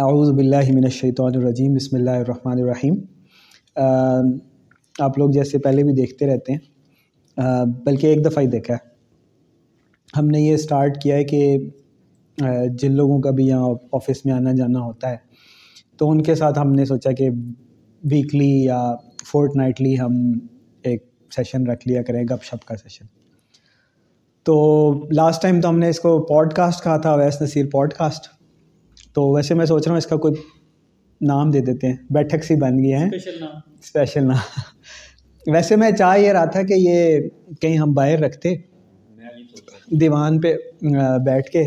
اعوذ باللہ من الشیطان الرجیم بسم اللہ الرحمن الرحیم آپ لوگ جیسے پہلے بھی دیکھتے رہتے ہیں بلکہ ایک دفعہ ہی دیکھا ہے ہم نے یہ سٹارٹ کیا ہے کہ جن لوگوں کا بھی یہاں آفس میں آنا جانا ہوتا ہے تو ان کے ساتھ ہم نے سوچا کہ ویکلی یا فورٹ نائٹلی ہم ایک سیشن رکھ لیا کریں گپ شپ کا سیشن تو لاسٹ ٹائم تو ہم نے اس کو پوڈ کاسٹ کہا تھا ویس نصیر پوڈ کاسٹ تو ویسے میں سوچ رہا ہوں اس کا کوئی نام دے دیتے ہیں بیٹھک سی بن گیا ہے اسپیشل نام ویسے میں چاہ یہ رہا تھا کہ یہ کہیں ہم باہر رکھتے دیوان پہ بیٹھ کے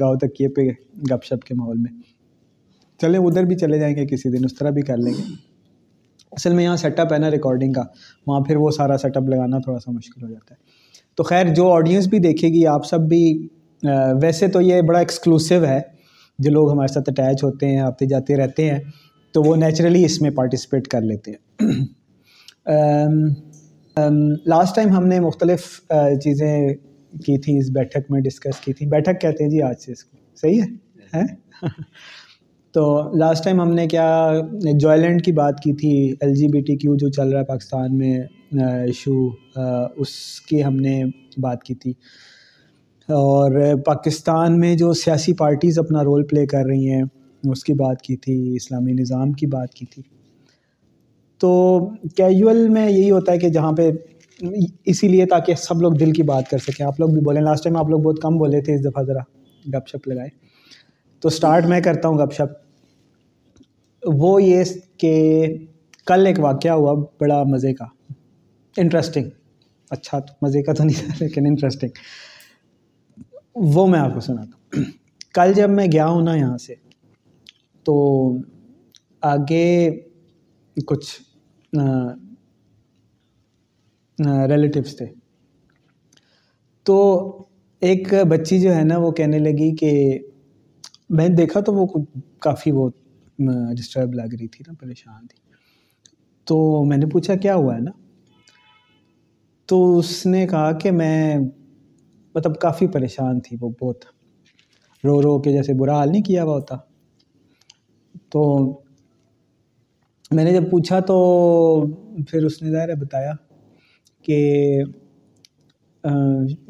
گاؤں تکیے پہ گپ شپ کے ماحول میں چلیں ادھر بھی چلے جائیں گے کسی دن اس طرح بھی کر لیں گے اصل میں یہاں سیٹ اپ ہے نا ریکارڈنگ کا وہاں پھر وہ سارا سیٹ اپ لگانا تھوڑا سا مشکل ہو جاتا ہے تو خیر جو آڈینس بھی دیکھے گی آپ سب بھی ویسے تو یہ بڑا ایکسکلوسو ہے جو لوگ ہمارے ساتھ اٹیچ ہوتے ہیں آتے جاتے رہتے ہیں تو وہ نیچرلی اس میں پارٹیسپیٹ کر لیتے ہیں لاسٹ ٹائم ہم نے مختلف چیزیں کی تھیں اس بیٹھک میں ڈسکس کی تھیں بیٹھک کہتے ہیں جی آج سے اس کو صحیح ہے تو لاسٹ ٹائم ہم نے کیا جوائلینڈ کی بات کی تھی L G B T Q جو چل رہا ہے پاکستان میں ایشو اس کی ہم نے بات کی تھی اور پاکستان میں جو سیاسی پارٹیز اپنا رول پلے کر رہی ہیں اس کی بات کی تھی اسلامی نظام کی بات کی تھی تو کیجول میں یہی ہوتا ہے کہ جہاں پہ اسی لیے تاکہ سب لوگ دل کی بات کر سکیں آپ لوگ بھی بولیں لاسٹ ٹائم آپ لوگ بہت کم بولے تھے اس دفعہ ذرا گپ شپ لگائے تو سٹارٹ میں کرتا ہوں گپ شپ وہ یہ کہ کل ایک واقعہ ہوا بڑا مزے کا انٹرسٹنگ اچھا مزے کا تو نہیں تھا لیکن انٹرسٹنگ وہ میں آپ کو سنا تھا کل جب میں گیا ہوں نا یہاں سے تو آگے کچھ ریلیٹیوس تھے تو ایک بچی جو ہے نا وہ کہنے لگی کہ میں دیکھا تو وہ کافی وہ ڈسٹرب لگ رہی تھی نا پریشان تھی تو میں نے پوچھا کیا ہوا ہے نا تو اس نے کہا کہ میں مطلب کافی پریشان تھی وہ بہت رو رو کے جیسے برا حال نہیں کیا ہوا ہوتا تو میں نے جب پوچھا تو پھر اس نے ظاہر بتایا کہ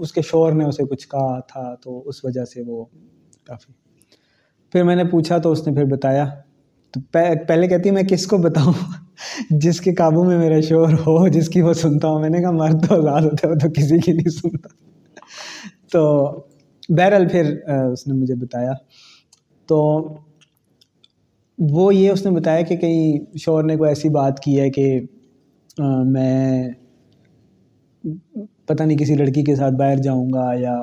اس کے شور نے اسے کچھ کہا تھا تو اس وجہ سے وہ کافی پھر میں نے پوچھا تو اس نے پھر بتایا تو پہلے کہتی میں کس کو بتاؤں جس کے قابو میں میرا شور ہو جس کی وہ سنتا ہوں میں نے کہا مرد تو آزاد ہوتا ہے وہ تو کسی کی نہیں سنتا تو بہرحال پھر اس نے مجھے بتایا تو وہ یہ اس نے بتایا کہ کہیں شور نے کوئی ایسی بات کی ہے کہ میں پتہ نہیں کسی لڑکی کے ساتھ باہر جاؤں گا یا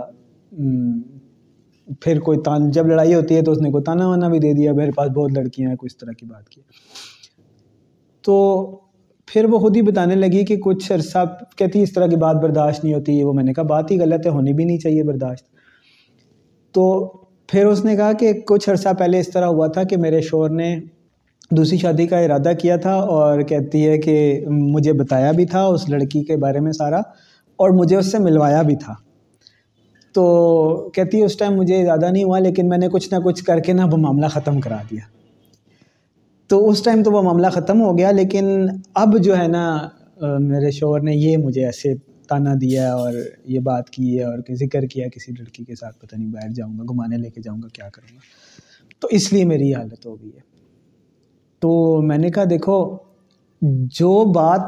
پھر کوئی تان جب لڑائی ہوتی ہے تو اس نے کوئی تانا وانا بھی دے دیا میرے پاس بہت لڑکیاں ہیں کوئی اس طرح کی بات کی تو پھر وہ خود ہی بتانے لگی کہ کچھ عرصہ کہتی اس طرح کی بات برداشت نہیں ہوتی ہے وہ میں نے کہا بات ہی غلط ہے ہونی بھی نہیں چاہیے برداشت تو پھر اس نے کہا کہ کچھ عرصہ پہلے اس طرح ہوا تھا کہ میرے شور نے دوسری شادی کا ارادہ کیا تھا اور کہتی ہے کہ مجھے بتایا بھی تھا اس لڑکی کے بارے میں سارا اور مجھے اس سے ملوایا بھی تھا تو کہتی ہے اس ٹائم مجھے ارادہ نہیں ہوا لیکن میں نے کچھ نہ کچھ کر کے نہ وہ معاملہ ختم کرا دیا تو اس ٹائم تو وہ معاملہ ختم ہو گیا لیکن اب جو ہے نا میرے شوہر نے یہ مجھے ایسے تانہ دیا اور یہ بات کی ہے اور ذکر کیا کسی لڑکی کے ساتھ پتہ نہیں باہر جاؤں گا گھمانے لے کے جاؤں گا کیا کروں گا تو اس لیے میری حالت ہو گئی ہے تو میں نے کہا دیکھو جو بات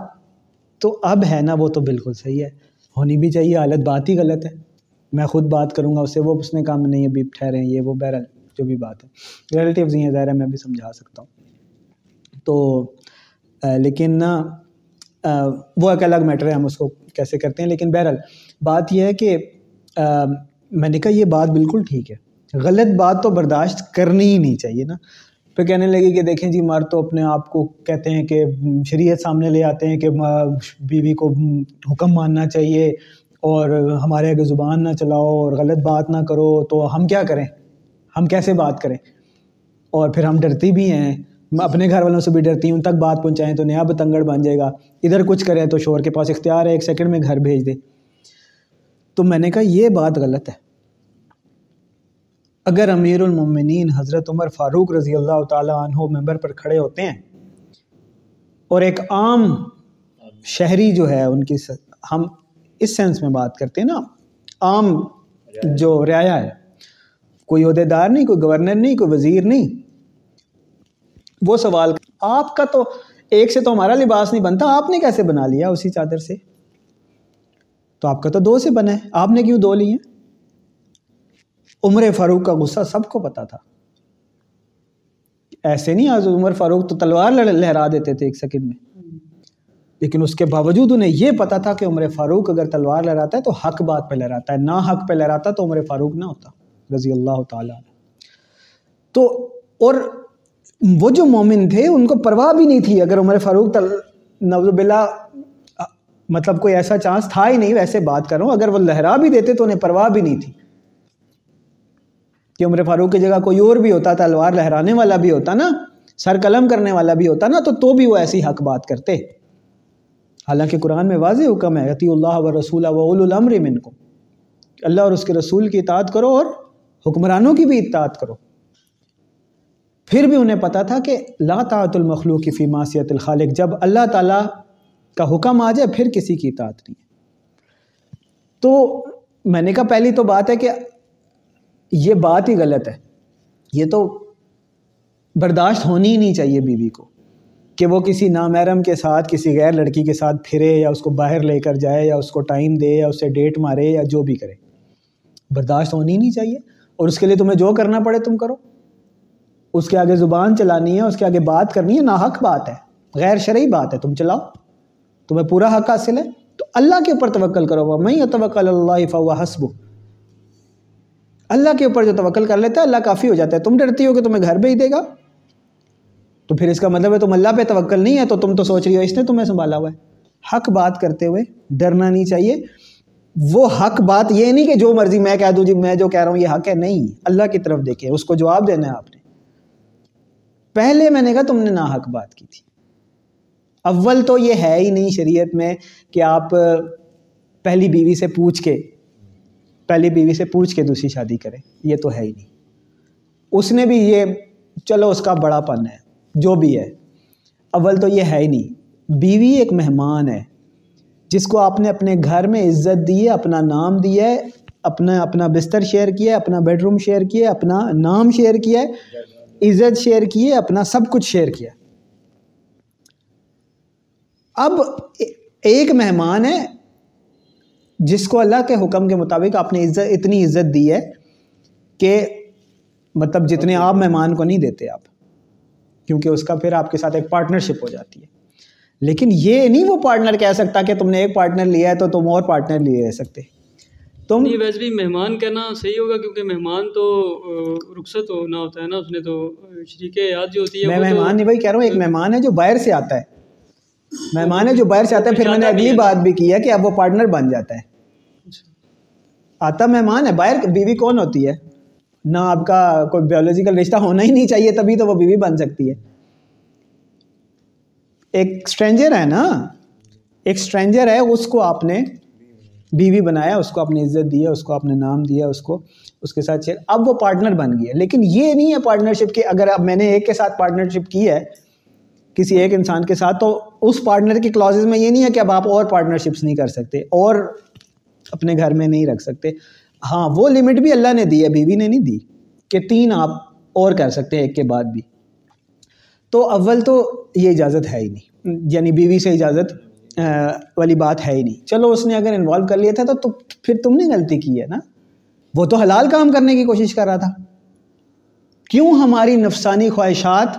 تو اب ہے نا وہ تو بالکل صحیح ہے ہونی بھی چاہیے حالت بات ہی غلط ہے میں خود بات کروں گا اس سے وہ اس نے کہا میں نہیں ابھی ٹھہرے ہیں یہ وہ بہرحال جو بھی بات ہے ریلیٹیوز ہی ہیں ظاہر ہے میں بھی سمجھا سکتا ہوں تو لیکن نا وہ ایک الگ میٹر ہے ہم اس کو کیسے کرتے ہیں لیکن بہرحال بات یہ ہے کہ میں نے کہا یہ بات بالکل ٹھیک ہے غلط بات تو برداشت کرنی ہی نہیں چاہیے نا پھر کہنے لگے کہ دیکھیں جی مر تو اپنے آپ کو کہتے ہیں کہ شریعت سامنے لے آتے ہیں کہ بیوی کو حکم ماننا چاہیے اور ہمارے اگر زبان نہ چلاؤ اور غلط بات نہ کرو تو ہم کیا کریں ہم کیسے بات کریں اور پھر ہم ڈرتی بھی ہیں اپنے گھر والوں سے بھی ڈرتی ہیں ان تک بات پہنچائیں تو نیا بتنگڑ بن جائے گا ادھر کچھ کریں تو شور کے پاس اختیار ہے ایک سیکنڈ میں گھر بھیج دے تو میں نے کہا یہ بات غلط ہے اگر امیر المومنین حضرت عمر فاروق رضی اللہ تعالیٰ عنہ ممبر پر کھڑے ہوتے ہیں اور ایک عام شہری جو ہے ان کی ہم اس سینس میں بات کرتے ہیں نا عام جو رعایا ہے کوئی عہدے دار نہیں کوئی گورنر نہیں کوئی وزیر نہیں وہ سوال آپ کا تو ایک سے تو ہمارا لباس نہیں بنتا آپ نے کیسے بنا لیا اسی چادر سے تو آپ کا تو دو سے بنا ہے آپ نے کیوں دو لی ہیں عمر فاروق کا غصہ سب کو پتا تھا ایسے نہیں آج عمر فاروق تو تلوار لہرا دیتے تھے ایک سیکنڈ میں لیکن اس کے باوجود انہیں یہ پتا تھا کہ عمر فاروق اگر تلوار لہراتا ہے تو حق بات پہ لہراتا ہے نہ حق پہ لہراتا تو عمر فاروق نہ ہوتا رضی اللہ تعالیٰ تو اور وہ جو مومن تھے ان کو پرواہ بھی نہیں تھی اگر عمر فاروق نوز البلا مطلب کوئی ایسا چانس تھا ہی نہیں ویسے بات کروں اگر وہ لہرا بھی دیتے تو انہیں پرواہ بھی نہیں تھی کہ عمر فاروق کی جگہ کوئی اور بھی ہوتا تھا الوار لہرانے والا بھی ہوتا نا سر قلم کرنے والا بھی ہوتا نا تو تو بھی وہ ایسی حق بات کرتے حالانکہ قرآن میں واضح حکم ہے عطی اللہ و رسول الامر من کو اللہ اور اس کے رسول کی اطاعت کرو اور حکمرانوں کی بھی اطاعت کرو پھر بھی انہیں پتا تھا کہ لا تعت المخلوق فی معصیت الخالق جب اللہ تعالیٰ کا حکم آ جائے پھر کسی کی اطاعت نہیں ہے تو میں نے کہا پہلی تو بات ہے کہ یہ بات ہی غلط ہے یہ تو برداشت ہونی ہی نہیں چاہیے بیوی کو کہ وہ کسی نامیرم کے ساتھ کسی غیر لڑکی کے ساتھ پھرے یا اس کو باہر لے کر جائے یا اس کو ٹائم دے یا اسے ڈیٹ مارے یا جو بھی کرے برداشت ہونی نہیں چاہیے اور اس کے لیے تمہیں جو کرنا پڑے تم کرو اس کے آگے زبان چلانی ہے اس کے آگے بات کرنی ہے نا حق بات ہے غیر شرعی بات ہے تم چلاؤ تمہیں پورا حق حاصل ہے تو اللہ کے اوپر توقل کرو میں توقع اللہ فا حسب اللہ کے اوپر جو توکل کر لیتا ہے اللہ کافی ہو جاتا ہے تم ڈرتی ہو کہ تمہیں گھر بھیج دے گا تو پھر اس کا مطلب ہے تم اللہ پہ توقع نہیں ہے تو تم تو سوچ رہی ہو اس نے تمہیں سنبھالا ہوا ہے حق بات کرتے ہوئے ڈرنا نہیں چاہیے وہ حق بات یہ نہیں کہ جو مرضی میں کہہ دوں جی میں جو کہہ رہا ہوں یہ حق ہے نہیں اللہ کی طرف دیکھیں اس کو جواب دینا ہے آپ نے پہلے میں نے کہا تم نے ناحق بات کی تھی اول تو یہ ہے ہی نہیں شریعت میں کہ آپ پہلی بیوی سے پوچھ کے پہلی بیوی سے پوچھ کے دوسری شادی کریں یہ تو ہے ہی نہیں اس نے بھی یہ چلو اس کا بڑا پن ہے جو بھی ہے اول تو یہ ہے ہی نہیں بیوی ایک مہمان ہے جس کو آپ نے اپنے گھر میں عزت دی ہے اپنا نام دیا اپنا اپنا بستر شیئر کیا ہے اپنا بیڈ روم شیئر کیا ہے اپنا نام شیئر کیا ہے عزت شیئر کیے اپنا سب کچھ شیئر کیا اب ایک مہمان ہے جس کو اللہ کے حکم کے مطابق آپ نے اتنی عزت دی ہے کہ مطلب جتنے آپ مہمان کو نہیں دیتے آپ کیونکہ اس کا پھر آپ کے ساتھ ایک پارٹنرشپ ہو جاتی ہے لیکن یہ نہیں وہ پارٹنر کہہ سکتا کہ تم نے ایک پارٹنر لیا ہے تو تم اور پارٹنر لیے رہ سکتے تم نہیں ویسے بھی مہمان کہنا صحیح ہوگا کیونکہ مہمان تو رخصت ہونا ہوتا ہے نا اس نے تو شریک یاد جو ہوتی ہے میں مہمان نہیں بھائی کہہ رہا ہوں ایک مہمان ہے جو باہر سے آتا ہے مہمان ہے جو باہر سے آتا ہے پھر اچھا، میں نے اگلی بات بھی کی ہے کہ اب وہ پارٹنر بن جاتا ہے اچھا۔ آتا مہمان ہے باہر بیوی کون ہوتی ہے نہ آپ کا کوئی بیولوجیکل رشتہ ہونا ہی نہیں چاہیے تبھی تو وہ بیوی بن سکتی ہے ایک اسٹرینجر ہے نا ایک اسٹرینجر ہے اس کو آپ نے بیوی بنایا اس کو نے عزت دیا اس کو اپنے نام دیا اس کو اس کے ساتھ شیئر اب وہ پارٹنر بن گیا لیکن یہ نہیں ہے پارٹنرشپ کہ اگر اب میں نے ایک کے ساتھ پارٹنرشپ کی ہے کسی ایک انسان کے ساتھ تو اس پارٹنر کی کلاز میں یہ نہیں ہے کہ اب آپ اور پارٹنرشپس نہیں کر سکتے اور اپنے گھر میں نہیں رکھ سکتے ہاں وہ لمٹ بھی اللہ نے دی ہے بیوی نے نہیں دی کہ تین آپ اور کر سکتے ایک کے بعد بھی تو اول تو یہ اجازت ہے ہی نہیں یعنی بیوی سے اجازت والی بات ہے ہی نہیں چلو اس نے اگر انوالو کر لیا تھا تو پھر تم نے غلطی کی ہے نا وہ تو حلال کام کرنے کی کوشش کر رہا تھا کیوں ہماری نفسانی خواہشات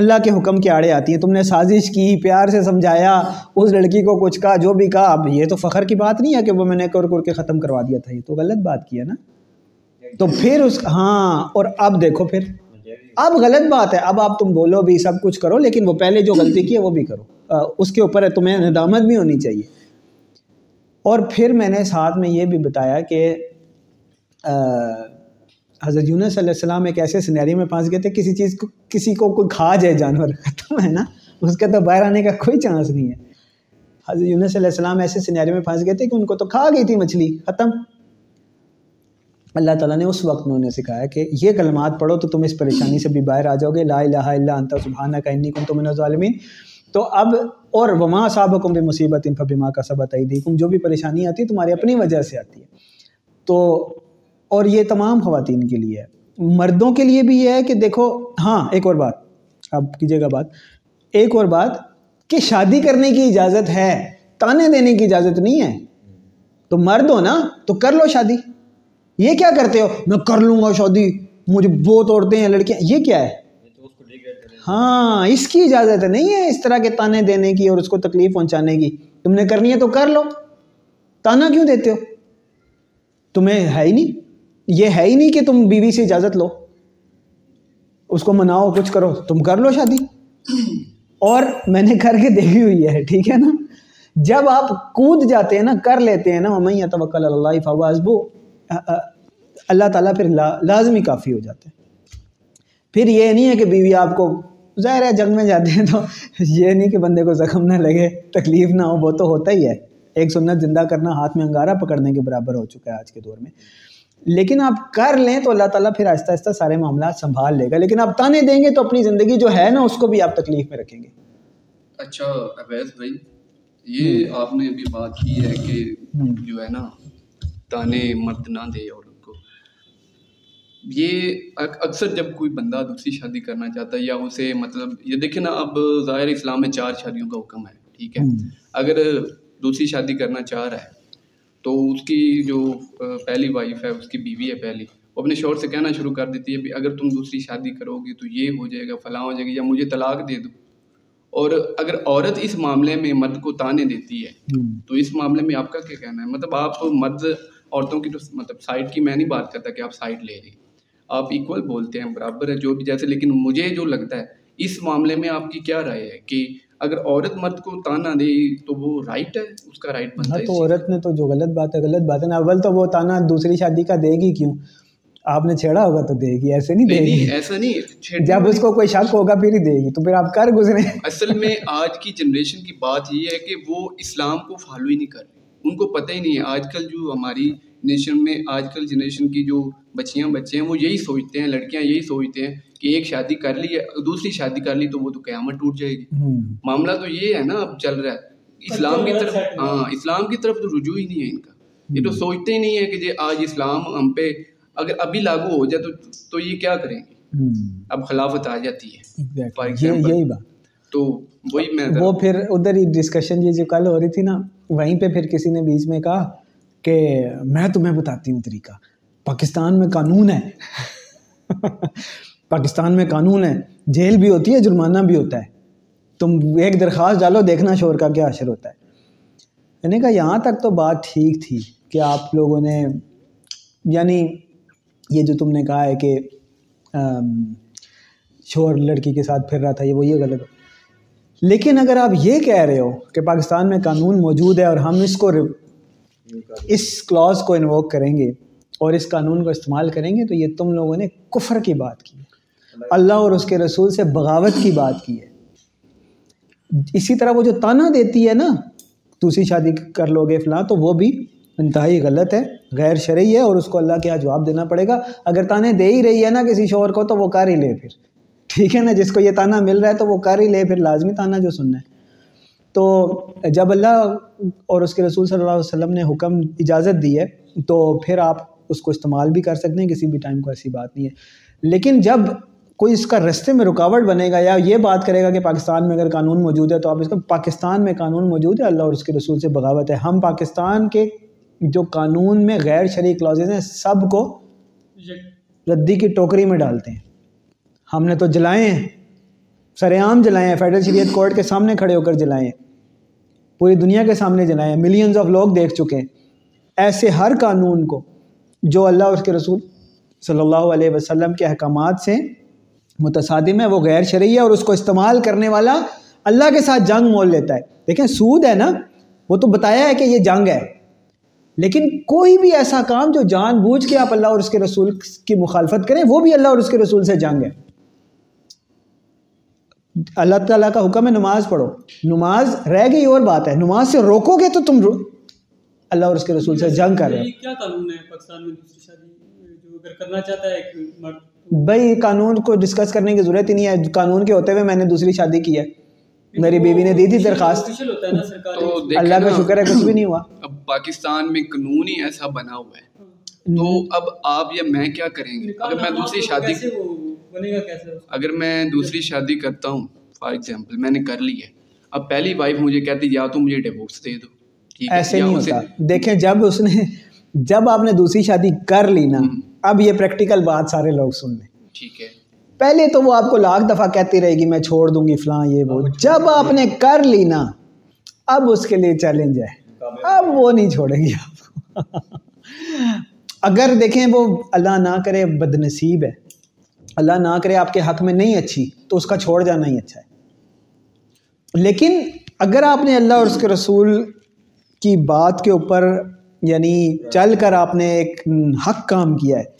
اللہ کے حکم کے آڑے آتی ہیں تم نے سازش کی پیار سے سمجھایا اس لڑکی کو کچھ کہا جو بھی کہا اب یہ تو فخر کی بات نہیں ہے کہ وہ میں نے کر کر کے ختم کروا دیا تھا یہ تو غلط بات کیا ہے نا تو پھر اس ہاں اور اب دیکھو پھر اب غلط بات ہے اب آپ تم بولو بھی سب کچھ کرو لیکن وہ پہلے جو غلطی کی ہے وہ بھی کرو اس کے اوپر ہے تمہیں ندامت بھی ہونی چاہیے اور پھر میں نے ساتھ میں یہ بھی بتایا کہ حضرت یونس علیہ السلام ایک ایسے سنیری میں پھنس گئے تھے کسی چیز کو کسی کو کوئی کھا جائے جانور ختم ہے نا اس کا تو باہر آنے کا کوئی چانس نہیں ہے حضرت یونس علیہ السلام ایسے سنیری میں پھنس گئے تھے کہ ان کو تو کھا گئی تھی مچھلی ختم اللہ تعالیٰ نے اس وقت میں انہیں سکھایا کہ یہ کلمات پڑھو تو تم اس پریشانی سے بھی باہر آ جاؤ گے لا الہ الا سبحانہ کا انی اللہ من الظالمین تو اب اور وما صاحب کم بھی مصیبت ان پھما کا سبت بتائی دی جو بھی پریشانی آتی ہے تمہاری اپنی وجہ سے آتی ہے تو اور یہ تمام خواتین کے لیے ہے مردوں کے لیے بھی یہ ہے کہ دیکھو ہاں ایک اور بات آپ کیجیے گا بات ایک اور بات کہ شادی کرنے کی اجازت ہے تانے دینے کی اجازت نہیں ہے تو مرد ہو نا تو کر لو شادی یہ کیا کرتے ہو میں کر لوں گا شادی مجھے بہت عورتیں ہیں لڑکیاں یہ کیا ہے ہاں اس کی اجازت نہیں ہے اس طرح کے تانے دینے کی اور اس کو تکلیف پہنچانے کی تم نے کرنی ہے تو کر لو تانا کیوں دیتے ہو تمہیں ہے ہی نہیں یہ ہے ہی نہیں کہ تم بیوی سے اجازت لو اس کو مناؤ کچھ کرو تم کر لو شادی اور میں نے کر کے دیکھی ہوئی ہے ٹھیک ہے نا جب آپ کود جاتے ہیں نا کر لیتے ہیں نا ممین تو اللہ اللہ تعالیٰ پھر لازمی کافی ہو جاتے ہیں پھر یہ نہیں ہے کہ بیوی آپ کو ظاہر ہے جنگ میں جاتے ہیں تو یہ نہیں کہ بندے کو زخم نہ لگے تکلیف نہ ہو وہ تو ہوتا ہی ہے ایک سنت زندہ کرنا ہاتھ میں انگارہ پکڑنے کے برابر ہو چکا ہے آج کے دور میں لیکن آپ کر لیں تو اللہ تعالیٰ پھر آہستہ آہستہ سارے معاملات سنبھال لے گا لیکن آپ تانے دیں گے تو اپنی زندگی جو ہے نا اس کو بھی آپ تکلیف میں رکھیں گے اچھا عبید بھائی یہ آپ نے ابھی بات کی ہے کہ جو ہے نا تانے مرد نہ دے اور یہ اکثر جب کوئی بندہ دوسری شادی کرنا چاہتا ہے یا اسے مطلب یہ دیکھیں نا اب ظاہر اسلام میں چار شادیوں کا حکم ہے ٹھیک ہے اگر دوسری شادی کرنا چاہ رہا ہے تو اس کی جو پہلی وائف ہے اس کی بیوی ہے پہلی وہ اپنے شور سے کہنا شروع کر دیتی ہے اگر تم دوسری شادی کرو گی تو یہ ہو جائے گا فلاں ہو جائے گی یا مجھے طلاق دے دو اور اگر عورت اس معاملے میں مرد کو تانے دیتی ہے تو اس معاملے میں آپ کا کیا کہنا ہے مطلب آپ مرد عورتوں کی تو مطلب سائڈ کی میں نہیں بات کرتا کہ آپ سائڈ لے رہی آپ ایکول بولتے ہیں برابر ہے جو بھی جیسے لیکن مجھے جو لگتا ہے اس معاملے میں آپ کی کیا رائے ہے کہ اگر عورت مرد کو تانا دے تو وہ رائٹ ہے اس کا رائٹ بنتا ہے تو عورت نے تو جو غلط بات ہے غلط بات ہے نا اول تو وہ تانا دوسری شادی کا دے گی کیوں آپ نے چھیڑا ہوگا تو دے گی ایسے نہیں دے گی ایسا نہیں جب اس کو کوئی شک ہوگا پھر ہی دے گی تو پھر آپ کر گزرے اصل میں آج کی جنریشن کی بات یہ ہے کہ وہ اسلام کو فالو ہی نہیں کر ان کو پتہ ہی نہیں ہے آج کل جو ہماری میں آج کل جنریشن کی جو بچیاں بچے ہیں وہ یہی سوچتے ہیں لڑکیاں یہی سوچتے ہیں کہ ایک شادی کر لی دوسری شادی کر لی تو وہ تو قیامت ٹوٹ جائے گی معاملہ تو یہ ہے نا اب چل رہا ہے اسلام کی طرف ہاں اسلام کی طرف تو رجوع ہی نہیں ہے ان کا یہ تو سوچتے ہی نہیں ہے کہ جی، آج اسلام ہم پہ اگر ابھی لاگو ہو جائے تو یہ کیا کریں گے اب خلافت آ جاتی ہے تو وہی میں وہ کل ہو رہی تھی نا وہیں پہ پھر کسی نے بیچ میں کہا کہ میں تمہیں بتاتی ہوں طریقہ پاکستان میں قانون ہے پاکستان میں قانون ہے جیل بھی ہوتی ہے جرمانہ بھی ہوتا ہے تم ایک درخواست ڈالو دیکھنا شور کا کیا اثر ہوتا ہے نے کہا یہاں تک تو بات ٹھیک تھی کہ آپ لوگوں نے یعنی یہ جو تم نے کہا ہے کہ شور لڑکی کے ساتھ پھر رہا تھا یہ وہ یہ غلط لیکن اگر آپ یہ کہہ رہے ہو کہ پاکستان میں قانون موجود ہے اور ہم اس کو اس کلاز کو انووک کریں گے اور اس قانون کو استعمال کریں گے تو یہ تم لوگوں نے کفر کی بات کی ہے اللہ اور اس کے رسول سے بغاوت کی بات کی ہے اسی طرح وہ جو تانہ دیتی ہے نا دوسری شادی کر لو گے فلاں تو وہ بھی انتہائی غلط ہے غیر شرعی ہے اور اس کو اللہ کے یہاں جواب دینا پڑے گا اگر تانے دے ہی رہی ہے نا کسی شوہر کو تو وہ کر ہی لے پھر ٹھیک ہے نا جس کو یہ تانہ مل رہا ہے تو وہ کر ہی لے پھر لازمی تانہ جو سننا ہے تو جب اللہ اور اس کے رسول صلی اللہ علیہ وسلم نے حکم اجازت دی ہے تو پھر آپ اس کو استعمال بھی کر سکتے ہیں کسی بھی ٹائم کو ایسی بات نہیں ہے لیکن جب کوئی اس کا رستے میں رکاوٹ بنے گا یا یہ بات کرے گا کہ پاکستان میں اگر قانون موجود ہے تو آپ اس کو پاکستان میں قانون موجود ہے اللہ اور اس کے رسول سے بغاوت ہے ہم پاکستان کے جو قانون میں غیر شریک کلازز ہیں سب کو جی۔ ردی کی ٹوکری میں ڈالتے ہیں ہم نے تو جلائے ہیں سر عام جلائیں فیڈرل شریعت کورٹ کے سامنے کھڑے ہو کر جلائیں پوری دنیا کے سامنے جلائیں ملینز آف لوگ دیکھ چکے ہیں ایسے ہر قانون کو جو اللہ اور اس کے رسول صلی اللہ علیہ وسلم کے احکامات سے متصادم ہے وہ غیر شرعی ہے اور اس کو استعمال کرنے والا اللہ کے ساتھ جنگ مول لیتا ہے دیکھیں سود ہے نا وہ تو بتایا ہے کہ یہ جنگ ہے لیکن کوئی بھی ایسا کام جو جان بوجھ کے آپ اللہ اور اس کے رسول کی مخالفت کریں وہ بھی اللہ اور اس کے رسول سے جنگ ہے اللہ تعالیٰ کا حکم ہے نماز پڑھو نماز رہ گئی اور بات ہے نماز سے روکو گے تو تم اللہ اور اس کے رسول سے جنگ کر رہے مرد بھائی قانون کو ڈسکس کرنے کی ضرورت ہی نہیں ہے قانون کے ہوتے ہوئے میں نے دوسری شادی کی ہے میری بیوی نے دی تھی درخواست کا شکر ہے کچھ بھی نہیں ہوا اب پاکستان میں قانون ہی ایسا بنا ہوا ہے اگر میں دوسری شادی کرتا ہوں فار ایگزامپل میں نے کر لی ہے اب پہلی وائف مجھے کہتی یا تو مجھے ڈیوکس دے دو ایسے نہیں ہوتا دیکھیں جب اس نے جب آپ نے دوسری شادی کر لی نا اب یہ پریکٹیکل بات سارے لوگ سن لیں ٹھیک ہے پہلے تو وہ آپ کو لاکھ دفعہ کہتی رہے گی میں چھوڑ دوں گی فلاں یہ وہ جب آپ نے کر لی نا اب اس کے لیے چیلنج ہے اب وہ نہیں چھوڑے گی آپ کو اگر دیکھیں وہ اللہ نہ کرے بدنصیب ہے اللہ نہ کرے آپ کے حق میں نہیں اچھی تو اس کا چھوڑ جانا ہی اچھا ہے لیکن اگر آپ نے اللہ اور اس کے رسول کی بات کے اوپر یعنی چل کر آپ نے ایک حق کام کیا ہے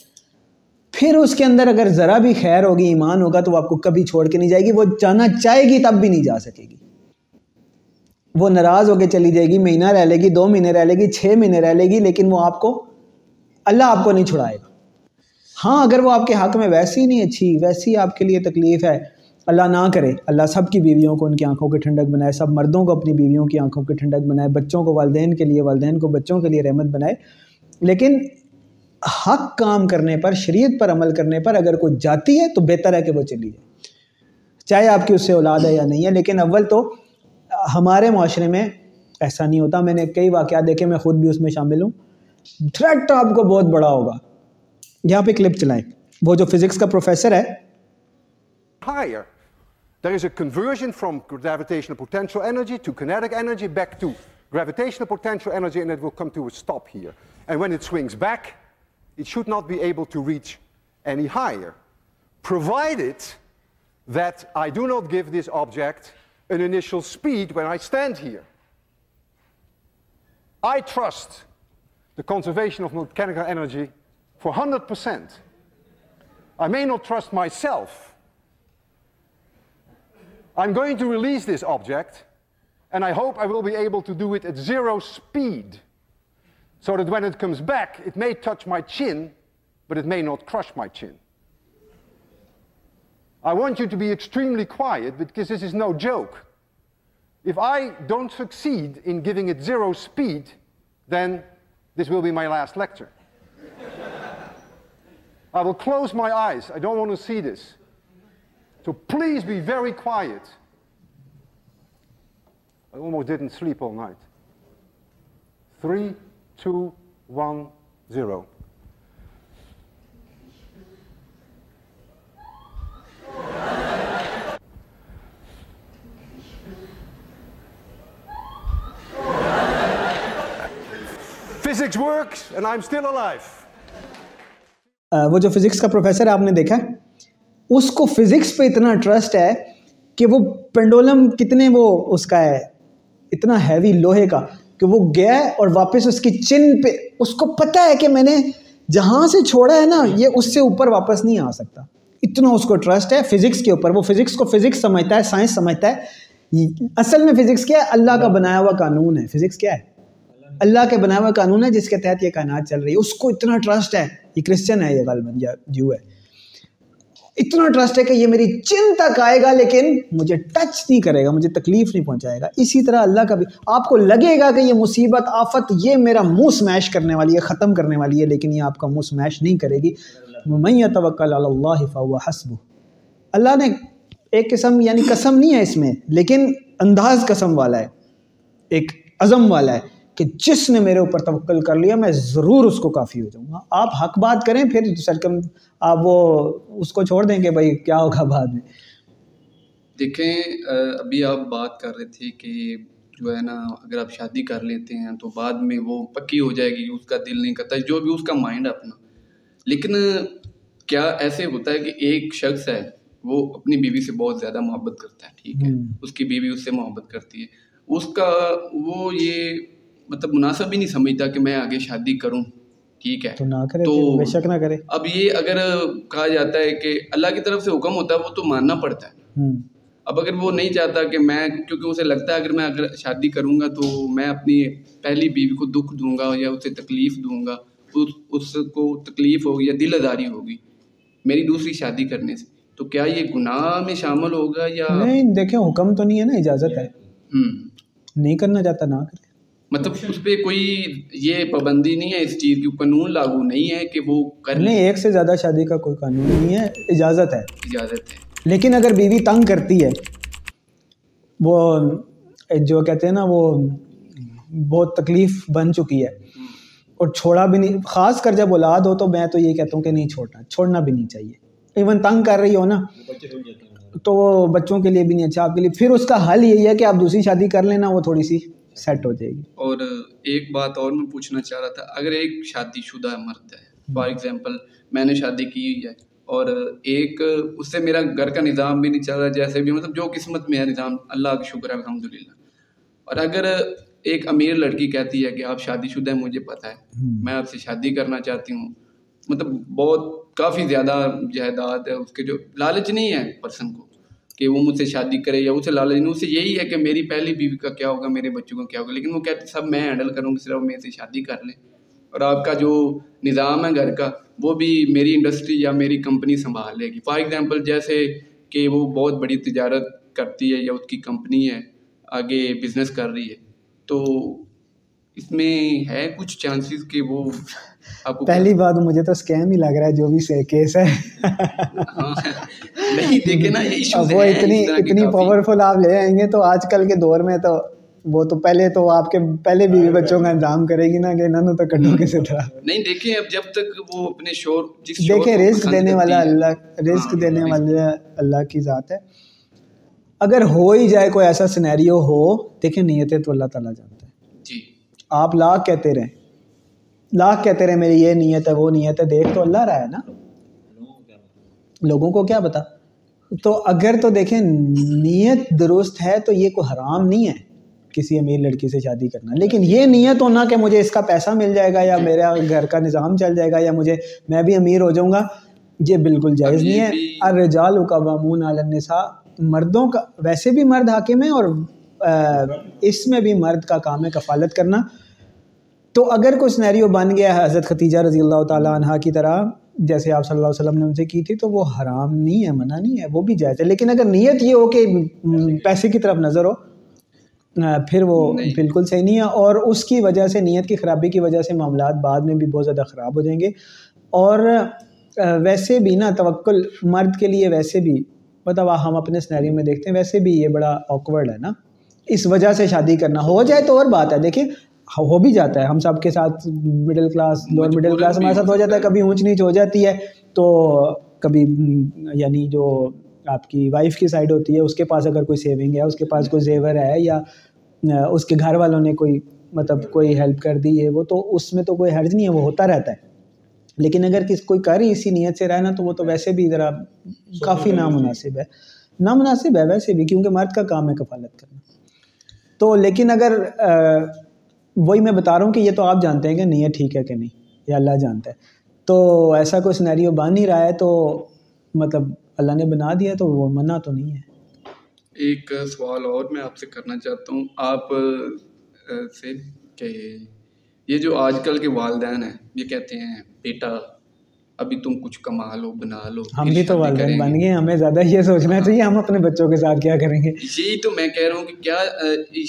پھر اس کے اندر اگر ذرا بھی خیر ہوگی ایمان ہوگا تو وہ آپ کو کبھی چھوڑ کے نہیں جائے گی وہ جانا چاہے گی تب بھی نہیں جا سکے گی وہ ناراض ہو کے چلی جائے گی مہینہ رہ لے گی دو مہینے رہ لے گی چھ مہینے رہ لے گی لیکن وہ آپ کو اللہ آپ کو نہیں چھڑائے گا ہاں اگر وہ آپ کے حق میں ویسی نہیں اچھی ویسی آپ کے لیے تکلیف ہے اللہ نہ کرے اللہ سب کی بیویوں کو ان کی آنکھوں کی ٹھنڈک بنائے سب مردوں کو اپنی بیویوں کی آنکھوں کی ٹھنڈک بنائے بچوں کو والدین کے لیے والدین کو بچوں کے لیے رحمت بنائے لیکن حق کام کرنے پر شریعت پر عمل کرنے پر اگر کوئی جاتی ہے تو بہتر ہے کہ وہ چلی جائے چاہے آپ کی اس سے اولاد ہے یا نہیں ہے لیکن اول تو ہمارے معاشرے میں ایسا نہیں ہوتا میں نے کئی واقعات دیکھے میں خود بھی اس میں شامل ہوں تھریٹ آپ کو بہت بڑا ہوگا from gravitation wait I do not give this objective speed when I stand here I trust conservation of can کا energy for 100%. I may not trust myself. I'm going to release this object, and I hope I will be able to do it at zero speed, so that when it comes back, it may touch my chin, but it may not crush my chin. I want you to be extremely quiet, because this is no joke. If I don't succeed in giving it zero speed, then this will be my last lecture. Was my I done see this so please be very good sleep night three two one zero فلائف وہ جو physics کا professor ہے آپ نے دیکھا اس کو physics پہ اتنا ٹرسٹ ہے کہ وہ پینڈولم کتنے وہ اس کا ہے اتنا ہیوی لوہے کا کہ وہ گیا ہے اور واپس اس کی چن پہ اس کو پتہ ہے کہ میں نے جہاں سے چھوڑا ہے نا یہ اس سے اوپر واپس نہیں آ سکتا اتنا اس کو ٹرسٹ ہے فزکس کے اوپر وہ فزکس کو فزکس سمجھتا ہے سائنس سمجھتا ہے اصل میں فزکس کیا ہے اللہ کا بنایا ہوا قانون ہے فزکس کیا ہے اللہ کے بنایا ہوا قانون ہے جس کے تحت یہ کائنات چل رہی ہے اس کو اتنا ٹرسٹ ہے یہ کرسچن ہے یہ غالب ہے اتنا ٹرسٹ ہے کہ یہ میری چن تک آئے گا لیکن مجھے ٹچ نہیں کرے گا مجھے تکلیف نہیں پہنچائے گا اسی طرح اللہ کا بھی آپ کو لگے گا کہ یہ مصیبت آفت یہ میرا منہ سمیش کرنے والی ہے ختم کرنے والی ہے لیکن یہ آپ کا منہ سمیش نہیں کرے گی میں توقع حسب اللہ نے ایک قسم یعنی قسم نہیں ہے اس میں لیکن انداز قسم والا ہے ایک عزم والا ہے کہ جس نے میرے اوپر توقل کر لیا میں ضرور اس کو کافی ہو جاؤں گا آپ حق بات کریں پھر سرکم آپ وہ اس کو چھوڑ دیں کیا ہوگا میں دیکھیں ابھی آپ بات کر رہے تھے کہ جو ہے نا اگر آپ شادی کر لیتے ہیں تو بعد میں وہ پکی ہو جائے گی اس کا دل نہیں کرتا جو بھی اس کا مائنڈ اپنا لیکن کیا ایسے ہوتا ہے کہ ایک شخص ہے وہ اپنی بیوی سے بہت زیادہ محبت کرتا ہے ٹھیک ہے اس کی بیوی اس سے محبت کرتی ہے اس کا وہ یہ مطلب مناسب ہی نہیں سمجھتا کہ میں آگے شادی کروں ٹھیک ہے تو نہ کہ اللہ کی طرف سے حکم ہوتا ہے وہ تو ماننا پڑتا ہے اب اگر وہ نہیں چاہتا کہ میں کیونکہ اسے لگتا ہے اگر اگر میں میں شادی کروں گا تو اپنی پہلی بیوی کو دکھ دوں گا یا اسے تکلیف دوں گا اس کو تکلیف ہوگی یا دل اداری ہوگی میری دوسری شادی کرنے سے تو کیا یہ گناہ میں شامل ہوگا یا نہیں دیکھیں حکم تو نہیں ہے نا اجازت ہے نہیں کرنا چاہتا نہ کرے مطلب اس پہ کوئی یہ پابندی نہیں ہے اس چیز کی قانون لاگو نہیں ہے کہ وہ کر ایک سے زیادہ شادی کا کوئی قانون نہیں ہے اجازت اجازت ہے ہے لیکن اگر بیوی تنگ کرتی ہے وہ جو کہتے ہیں نا وہ بہت تکلیف بن چکی ہے اور چھوڑا بھی نہیں خاص کر جب اولاد ہو تو میں تو یہ کہتا ہوں کہ نہیں چھوڑنا چھوڑنا بھی نہیں چاہیے ایون تنگ کر رہی ہو نا تو بچوں کے لیے بھی نہیں اچھا آپ کے لیے پھر اس کا حل یہی ہے کہ آپ دوسری شادی کر لینا وہ تھوڑی سی سیٹ ہو جائے گی اور ایک بات اور میں پوچھنا چاہ رہا تھا اگر ایک شادی شدہ مرد ہے فار ایگزامپل میں نے شادی کی ہوئی ہے اور ایک اس سے میرا گھر کا نظام بھی نہیں چل رہا جیسے بھی مطلب جو قسمت میں ہے نظام اللہ کا شکر ہے الحمد للہ اور اگر ایک امیر لڑکی کہتی ہے کہ آپ شادی شدہ ہیں مجھے پتہ ہے میں آپ سے شادی کرنا چاہتی ہوں مطلب بہت کافی زیادہ جائیداد ہے اس کے جو لالچ نہیں ہے پرسن کو کہ وہ مجھ سے شادی کرے یا اسے لالچ نہیں اسے یہی ہے کہ میری پہلی بیوی کا کیا ہوگا میرے بچوں کا کیا ہوگا لیکن وہ کہتے سب میں ہینڈل کروں گی صرف میرے سے شادی کر لیں اور آپ کا جو نظام ہے گھر کا وہ بھی میری انڈسٹری یا میری کمپنی سنبھال لے گی فار ایگزامپل جیسے کہ وہ بہت بڑی تجارت کرتی ہے یا اس کی کمپنی ہے آگے بزنس کر رہی ہے تو اس میں ہے کچھ چانسز کہ وہ آپ کو پہلی بات مجھے تو اسکیم ہی لگ رہا ہے جو بھی کیس ہے ہاں۔ نہیں دیکھے نا یہ اب وہ اتنی اتنی پاورفل آپ لے آئیں گے تو آج کل کے دور میں تو وہ تو پہلے تو آپ کے پہلے بھی بچوں کا انتظام کرے گی نا کہ ننو تو کٹو کسی طرح نہیں دیکھیں اب جب تک وہ اپنے شور دیکھیں رزق دینے والا اللہ ہاں، رزق دینے والا اللہ کی ذات ہے اگر ہو ہی جائے کوئی ایسا سینیریو ہو دیکھیں نیتیں تو اللہ تعالیٰ جانتا ہے جی آپ لاکھ کہتے رہیں لاکھ کہتے رہے میری یہ نیت ہے وہ نیت ہے دیکھ تو اللہ رہا ہے نا لوگوں کو کیا بتا تو اگر تو دیکھیں نیت درست ہے تو یہ کوئی حرام نہیں ہے کسی امیر لڑکی سے شادی کرنا لیکن یہ نیت ہونا کہ مجھے اس کا پیسہ مل جائے گا یا میرا گھر کا نظام چل جائے گا یا مجھے میں بھی امیر ہو جاؤں گا یہ بالکل جائز نہیں ہے الرجال کا بامون عالنسا مردوں کا ویسے بھی مرد حاکم ہے اور اس میں بھی مرد کا کام ہے کفالت کرنا تو اگر کوئی سنیریو بن گیا ہے حضرت ختیجہ رضی اللہ تعالیٰ عنہ کی طرح جیسے آپ صلی اللہ علیہ وسلم نے ان سے کی تھی تو وہ حرام نہیں ہے منع نہیں ہے وہ بھی جائز ہے لیکن اگر نیت یہ ہو کہ پیسے کی طرف نظر ہو پھر وہ بالکل صحیح نہیں ہے اور اس کی وجہ سے نیت کی خرابی کی وجہ سے معاملات بعد میں بھی بہت زیادہ خراب ہو جائیں گے اور ویسے بھی نا توکل مرد کے لیے ویسے بھی مطلب ہم اپنے سنیریوں میں دیکھتے ہیں ویسے بھی یہ بڑا آکورڈ ہے نا اس وجہ سے شادی کرنا ہو جائے تو اور بات ہے دیکھیں ہو بھی جاتا ہے ہم سب کے ساتھ middle class lower middle class ہمارے ساتھ ہو جاتا ہے کبھی اونچ نیچ ہو جاتی ہے تو کبھی یعنی جو آپ کی وائف کی سائڈ ہوتی ہے اس کے پاس اگر کوئی سیونگ ہے اس کے پاس کوئی زیور ہے یا اس کے گھر والوں نے کوئی مطلب کوئی ہیلپ کر دی ہے وہ تو اس میں تو کوئی حرج نہیں ہے وہ ہوتا رہتا ہے لیکن اگر کس کوئی کر ہی اسی نیت سے رہے نا تو وہ تو ویسے بھی ذرا کافی نامناسب ہے نامناسب ہے ویسے بھی کیونکہ مرد کا کام ہے کفالت کرنا تو لیکن اگر وہی میں بتا رہا ہوں کہ یہ تو آپ جانتے ہیں کہ نہیں ہے ٹھیک ہے کہ نہیں یہ اللہ جانتا ہے تو ایسا کوئی سنیریو بن نہیں رہا ہے تو مطلب اللہ نے بنا دیا تو وہ منع تو نہیں ہے ایک سوال اور میں آپ سے کرنا چاہتا ہوں آپ سے کہ یہ جو آج کل کے والدین ہیں یہ کہتے ہیں بیٹا ابھی تم کچھ کما لو بنا لو ہم بھی تو والدین بن گئے ہمیں زیادہ یہ سوچنا ہاں۔ چاہیے ہم اپنے بچوں کے ساتھ کیا کریں گے یہی جی، تو میں کہہ رہا ہوں کہ کیا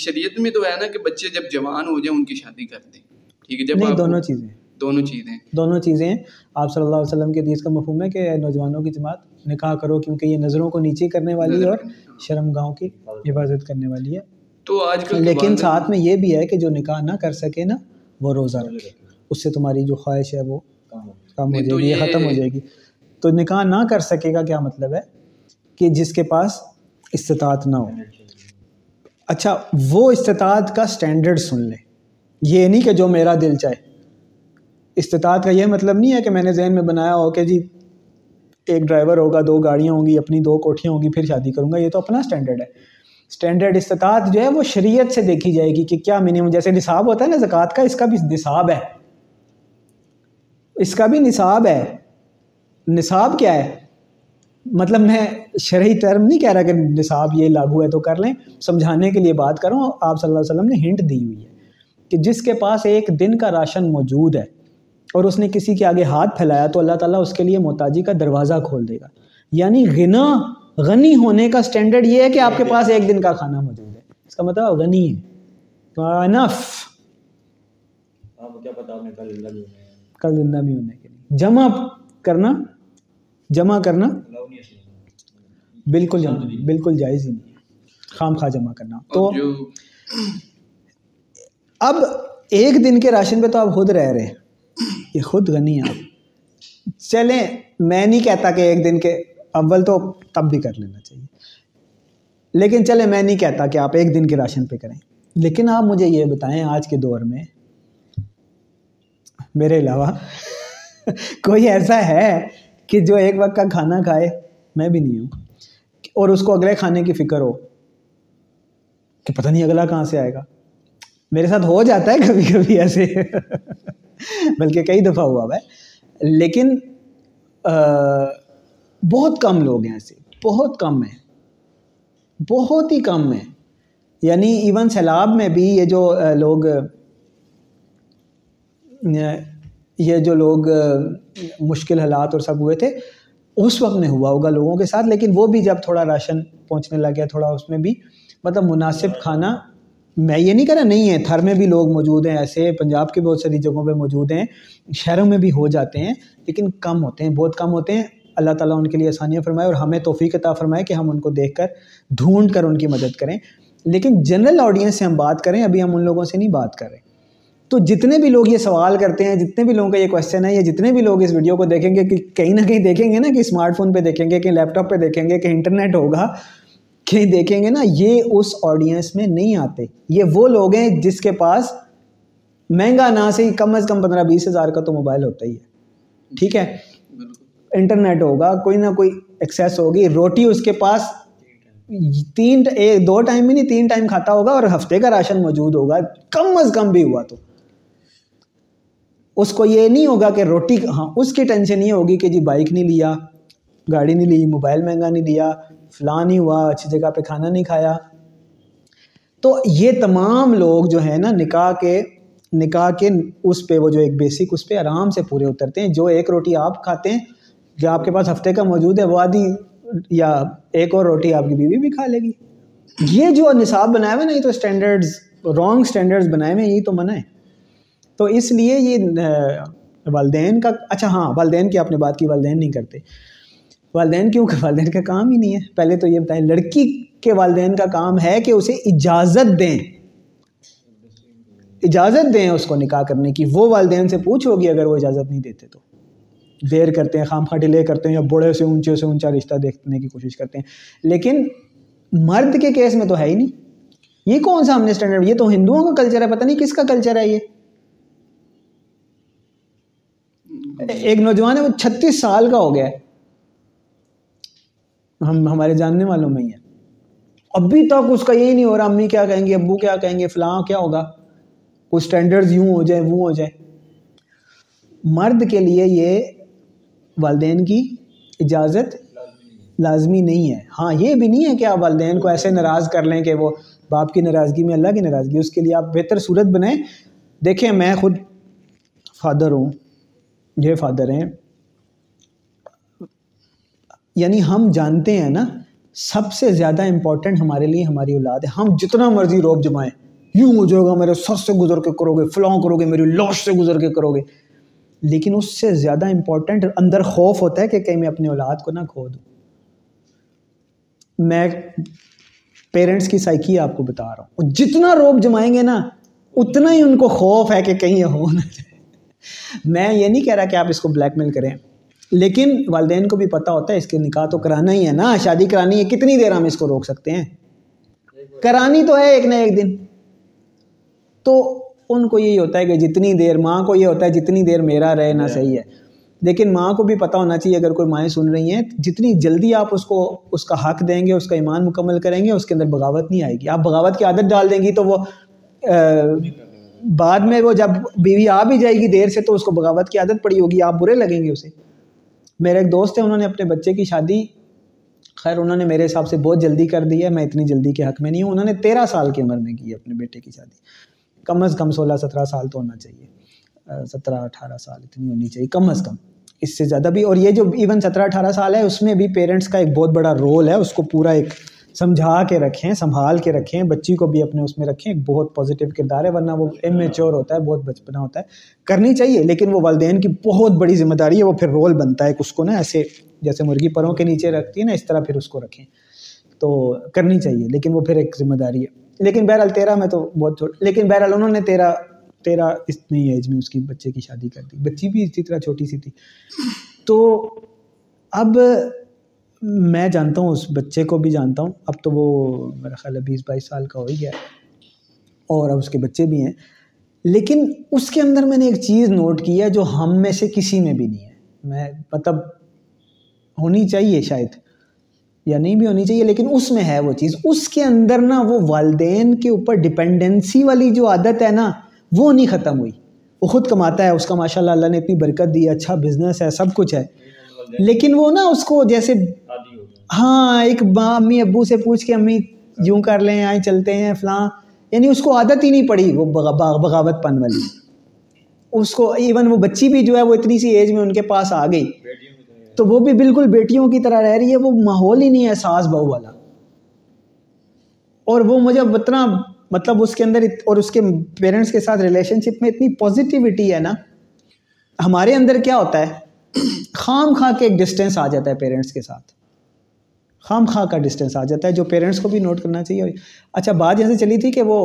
شریعت میں تو ہے نا کہ بچے جب جوان ہو جائیں ان کی شادی کر دیں ٹھیک ہے جب نہیں دونوں چیزیں دونوں چیزیں دونوں چیزیں آپ صلی اللہ علیہ وسلم کے حدیث کا مفہوم ہے کہ نوجوانوں کی جماعت نکاح کرو کیونکہ یہ نظروں کو نیچے کرنے والی ہے اور ہاں۔ شرم گاہوں کی حفاظت کرنے والی ہے تو آج کل لیکن ساتھ میں یہ بھی ہے کہ جو نکاح نہ کر سکے نا وہ روزہ رکھے اس سے تمہاری جو خواہش ہے وہ کم ہو جائے گی یہ ختم ہو جائے گی تو نکاح نہ کر سکے گا کیا مطلب ہے کہ جس کے پاس استطاعت نہ ہو اچھا وہ استطاعت کا اسٹینڈرڈ سن لیں یہ نہیں کہ جو میرا دل چاہے استطاعت کا یہ مطلب نہیں ہے کہ میں نے ذہن میں بنایا ہو کہ جی ایک ڈرائیور ہوگا دو گاڑیاں ہوں گی اپنی دو کوٹھیاں ہوں گی پھر شادی کروں گا یہ تو اپنا اسٹینڈرڈ ہے اسٹینڈرڈ استطاعت جو ہے وہ شریعت سے دیکھی جائے گی کہ کیا منیمم جیسے نصاب ہوتا ہے نا زکوٰۃ کا اس کا بھی نصاب ہے اس کا بھی نصاب ہے نصاب کیا ہے مطلب میں شرحی ترم نہیں کہہ رہا کہ نصاب یہ لاگو ہے تو کر لیں سمجھانے کے لیے بات کروں آپ صلی اللہ علیہ وسلم نے ہنٹ دی ہوئی ہے کہ جس کے پاس ایک دن کا راشن موجود ہے اور اس نے کسی کے آگے ہاتھ پھیلایا تو اللہ تعالیٰ اس کے لیے موتاجی کا دروازہ کھول دے گا یعنی غنا غنی ہونے کا سٹینڈرڈ یہ ہے کہ آپ کے پاس ایک دن کا کھانا موجود ہے اس کا مطلب غنی ہے کل زندہ بھی ہونے کے لیے جمع کرنا جمع کرنا بالکل جمع بالکل جائز ہی نہیں خام خواہ جمع کرنا تو اب ایک دن کے راشن پہ تو آپ خود رہ رہے ہیں یہ خود غنی آپ چلیں میں نہیں کہتا کہ ایک دن کے اول تو تب بھی کر لینا چاہیے لیکن چلیں میں نہیں کہتا کہ آپ ایک دن کے راشن پہ کریں لیکن آپ مجھے یہ بتائیں آج کے دور میں میرے علاوہ کوئی ایسا ہے کہ جو ایک وقت کا کھانا کھائے میں بھی نہیں ہوں اور اس کو اگلے کھانے کی فکر ہو کہ پتہ نہیں اگلا کہاں سے آئے گا میرے ساتھ ہو جاتا ہے کبھی کبھی ایسے بلکہ کئی دفعہ ہوا ہے لیکن بہت کم لوگ ہیں ایسے بہت کم ہیں بہت ہی کم ہیں یعنی ایون سیلاب میں بھی یہ جو لوگ یہ جو لوگ مشکل حالات اور سب ہوئے تھے اس وقت میں ہوا ہوگا لوگوں کے ساتھ لیکن وہ بھی جب تھوڑا راشن پہنچنے لگا تھوڑا اس میں بھی مطلب مناسب کھانا میں یہ نہیں کہہ رہا نہیں ہے تھر میں بھی لوگ موجود ہیں ایسے پنجاب کے بہت ساری جگہوں پہ موجود ہیں شہروں میں بھی ہو جاتے ہیں لیکن کم ہوتے ہیں بہت کم ہوتے ہیں اللہ تعالیٰ ان کے لیے آسانیاں فرمائے اور ہمیں توفیق عطا فرمائے کہ ہم ان کو دیکھ کر ڈھونڈ کر ان کی مدد کریں لیکن جنرل آڈینس سے ہم بات کریں ابھی ہم ان لوگوں سے نہیں بات کر رہے تو جتنے بھی لوگ یہ سوال کرتے ہیں جتنے بھی لوگوں کا یہ کویشچن ہے یا جتنے بھی لوگ اس ویڈیو کو دیکھیں گے کہ کہیں نہ کہیں دیکھیں گے نا کہ اسمارٹ فون پہ دیکھیں گے کہیں لیپ ٹاپ پہ دیکھیں گے کہیں انٹرنیٹ ہوگا کہیں دیکھیں گے نا یہ اس آڈینس میں نہیں آتے یہ وہ لوگ ہیں جس کے پاس مہنگا نہ سے کم از کم پندرہ بیس ہزار کا تو موبائل ہوتا ہی ہے ٹھیک ہے انٹرنیٹ ہوگا کوئی نہ کوئی ایکسیس ہوگی روٹی اس کے پاس تین دو ٹائم بھی نہیں تین ٹائم کھاتا ہوگا اور ہفتے کا راشن موجود ہوگا کم از کم بھی ہوا تو اس کو یہ نہیں ہوگا کہ روٹی ہاں اس کی ٹینشن یہ ہوگی کہ جی بائک نہیں لیا گاڑی نہیں لی موبائل مہنگا نہیں لیا فلاں نہیں ہوا اچھی جگہ پہ کھانا نہیں کھایا تو یہ تمام لوگ جو ہیں نا نکاح کے نکاح کے اس پہ وہ جو ایک بیسک اس پہ آرام سے پورے اترتے ہیں جو ایک روٹی آپ کھاتے ہیں جو آپ کے پاس ہفتے کا موجود ہے وہ آدھی یا ایک اور روٹی آپ کی بیوی بھی کھا لے گی یہ جو نصاب بنایا ہوا نا یہ تو اسٹینڈرڈز رانگ اسٹینڈرڈز بنائے ہوئے یہ تو منع ہے تو اس لیے یہ والدین کا اچھا ہاں والدین کی آپ نے بات کی والدین نہیں کرتے والدین کیوں کہ والدین کا کام ہی نہیں ہے پہلے تو یہ بتائیں لڑکی کے والدین کا کام ہے کہ اسے اجازت دیں اجازت دیں اس کو نکاح کرنے کی وہ والدین سے پوچھو گی اگر وہ اجازت نہیں دیتے تو دیر کرتے ہیں خام ڈیلے کرتے ہیں یا بڑے سے اونچے سے اونچا رشتہ دیکھنے کی کوشش کرتے ہیں لیکن مرد کے کیس میں تو ہے ہی نہیں یہ کون سا ہم نے اسٹینڈرڈ یہ تو ہندوؤں کا کلچر ہے پتہ نہیں کس کا کلچر ہے یہ ایک نوجوان ہے وہ چھتیس سال کا ہو گیا ہے ہم ہمارے جاننے والوں میں ہی ابھی تک اس کا یہی نہیں ہو رہا امی کیا کہیں گے ابو کیا کہیں گے فلاں کیا ہوگا سٹینڈرز یوں ہو جائے وہ ہو جائے مرد کے لیے یہ والدین کی اجازت لازمی نہیں ہے ہاں یہ بھی نہیں ہے کہ آپ والدین کو ایسے ناراض کر لیں کہ وہ باپ کی ناراضگی میں اللہ کی ناراضگی اس کے لیے آپ بہتر صورت بنائیں دیکھیں میں خود فادر ہوں فادر ہیں یعنی ہم جانتے ہیں نا سب سے زیادہ امپورٹنٹ ہمارے لیے ہماری اولاد ہے ہم جتنا مرضی روب جمائیں یوں ہو جائے گا میرے سر سے گزر کے کرو گے فلاں کرو گے میری لوش سے گزر کے کرو گے لیکن اس سے زیادہ امپورٹنٹ اندر خوف ہوتا ہے کہ کہیں میں اپنی اولاد کو نہ کھو دوں میں پیرنٹس کی سائیکی آپ کو بتا رہا ہوں جتنا روب جمائیں گے نا اتنا ہی ان کو خوف ہے کہ کہیں یہ ہو نہ جائے میں یہ نہیں کہہ رہا کہ آپ اس کو بلیک میل کریں لیکن والدین کو بھی پتہ ہوتا ہے اس کے نکاح تو کرانا ہی ہے نا شادی کرانی ہے کتنی دیر ہم اس کو روک سکتے ہیں کرانی تو ہے ایک نہ ایک دن تو ان کو یہی ہوتا ہے کہ جتنی دیر ماں کو یہ ہوتا ہے جتنی دیر میرا رہنا صحیح ہے لیکن ماں کو بھی پتا ہونا چاہیے اگر کوئی مائیں سن رہی ہیں جتنی جلدی آپ اس کو اس کا حق دیں گے اس کا ایمان مکمل کریں گے اس کے اندر بغاوت نہیں آئے گی آپ بغاوت کی عادت ڈال دیں گی تو وہ بعد میں وہ جب بیوی آ بھی جائے گی دیر سے تو اس کو بغاوت کی عادت پڑی ہوگی آپ برے لگیں گے اسے میرے ایک دوست ہیں انہوں نے اپنے بچے کی شادی خیر انہوں نے میرے حساب سے بہت جلدی کر دی ہے میں اتنی جلدی کے حق میں نہیں ہوں انہوں نے تیرہ سال کی عمر میں کی ہے اپنے بیٹے کی شادی کم از کم سولہ سترہ سال تو ہونا چاہیے سترہ اٹھارہ سال اتنی ہونی چاہیے کم از کم اس سے زیادہ بھی اور یہ جو ایون سترہ اٹھارہ سال ہے اس میں بھی پیرنٹس کا ایک بہت بڑا رول ہے اس کو پورا ایک سمجھا کے رکھیں سنبھال کے رکھیں بچی کو بھی اپنے اس میں رکھیں ایک بہت پازیٹیو کردار ہے ورنہ وہ امیچور ہوتا ہے بہت بچپنا ہوتا ہے کرنی چاہیے لیکن وہ والدین کی بہت بڑی ذمہ داری ہے وہ پھر رول بنتا ہے اس کو نا ایسے جیسے مرغی پروں کے نیچے رکھتی ہے نا اس طرح پھر اس کو رکھیں تو کرنی چاہیے لیکن وہ پھر ایک ذمہ داری ہے لیکن بہرحال تیرہ میں تو بہت چھوٹ لیکن بہرحال انہوں نے تیرہ تیرہ اس نئی ایج میں اس کی بچے کی شادی کر دی بچی بھی اسی طرح چھوٹی سی تھی تو اب میں جانتا ہوں اس بچے کو بھی جانتا ہوں اب تو وہ میرا خیال ہے بیس بائیس سال کا ہو ہی گیا اور اب اس کے بچے بھی ہیں لیکن اس کے اندر میں نے ایک چیز نوٹ کی ہے جو ہم میں سے کسی میں بھی نہیں ہے میں مطلب ہونی چاہیے شاید یا نہیں بھی ہونی چاہیے لیکن اس میں ہے وہ چیز اس کے اندر نا وہ والدین کے اوپر ڈپینڈنسی والی جو عادت ہے نا وہ نہیں ختم ہوئی وہ خود کماتا ہے اس کا ماشاء اللہ اللہ نے اتنی برکت دی اچھا بزنس ہے سب کچھ ہے لیکن وہ نا اس کو جیسے ہاں ایک با امی ابو سے پوچھ کے امی یوں کر لیں آئیں چلتے ہیں فلاں یعنی اس کو عادت ہی نہیں پڑی وہ بغاوت پن والی اس کو ایون وہ بچی بھی جو ہے وہ اتنی سی ایج میں ان کے پاس آ گئی تو وہ بھی بالکل بیٹیوں کی طرح رہ رہی ہے وہ ماحول ہی نہیں ہے ساس بہو والا اور وہ مجھے اتنا مطلب اس کے اندر اور اس کے پیرنٹس کے ساتھ ریلیشن شپ میں اتنی پازیٹیوٹی ہے نا ہمارے اندر کیا ہوتا ہے خام خواہ کے ایک ڈسٹینس آ جاتا ہے پیرنٹس کے ساتھ خام خواہ کا ڈسٹینس آ جاتا ہے جو پیرنٹس کو بھی نوٹ کرنا چاہیے اچھا بات یہاں سے چلی تھی کہ وہ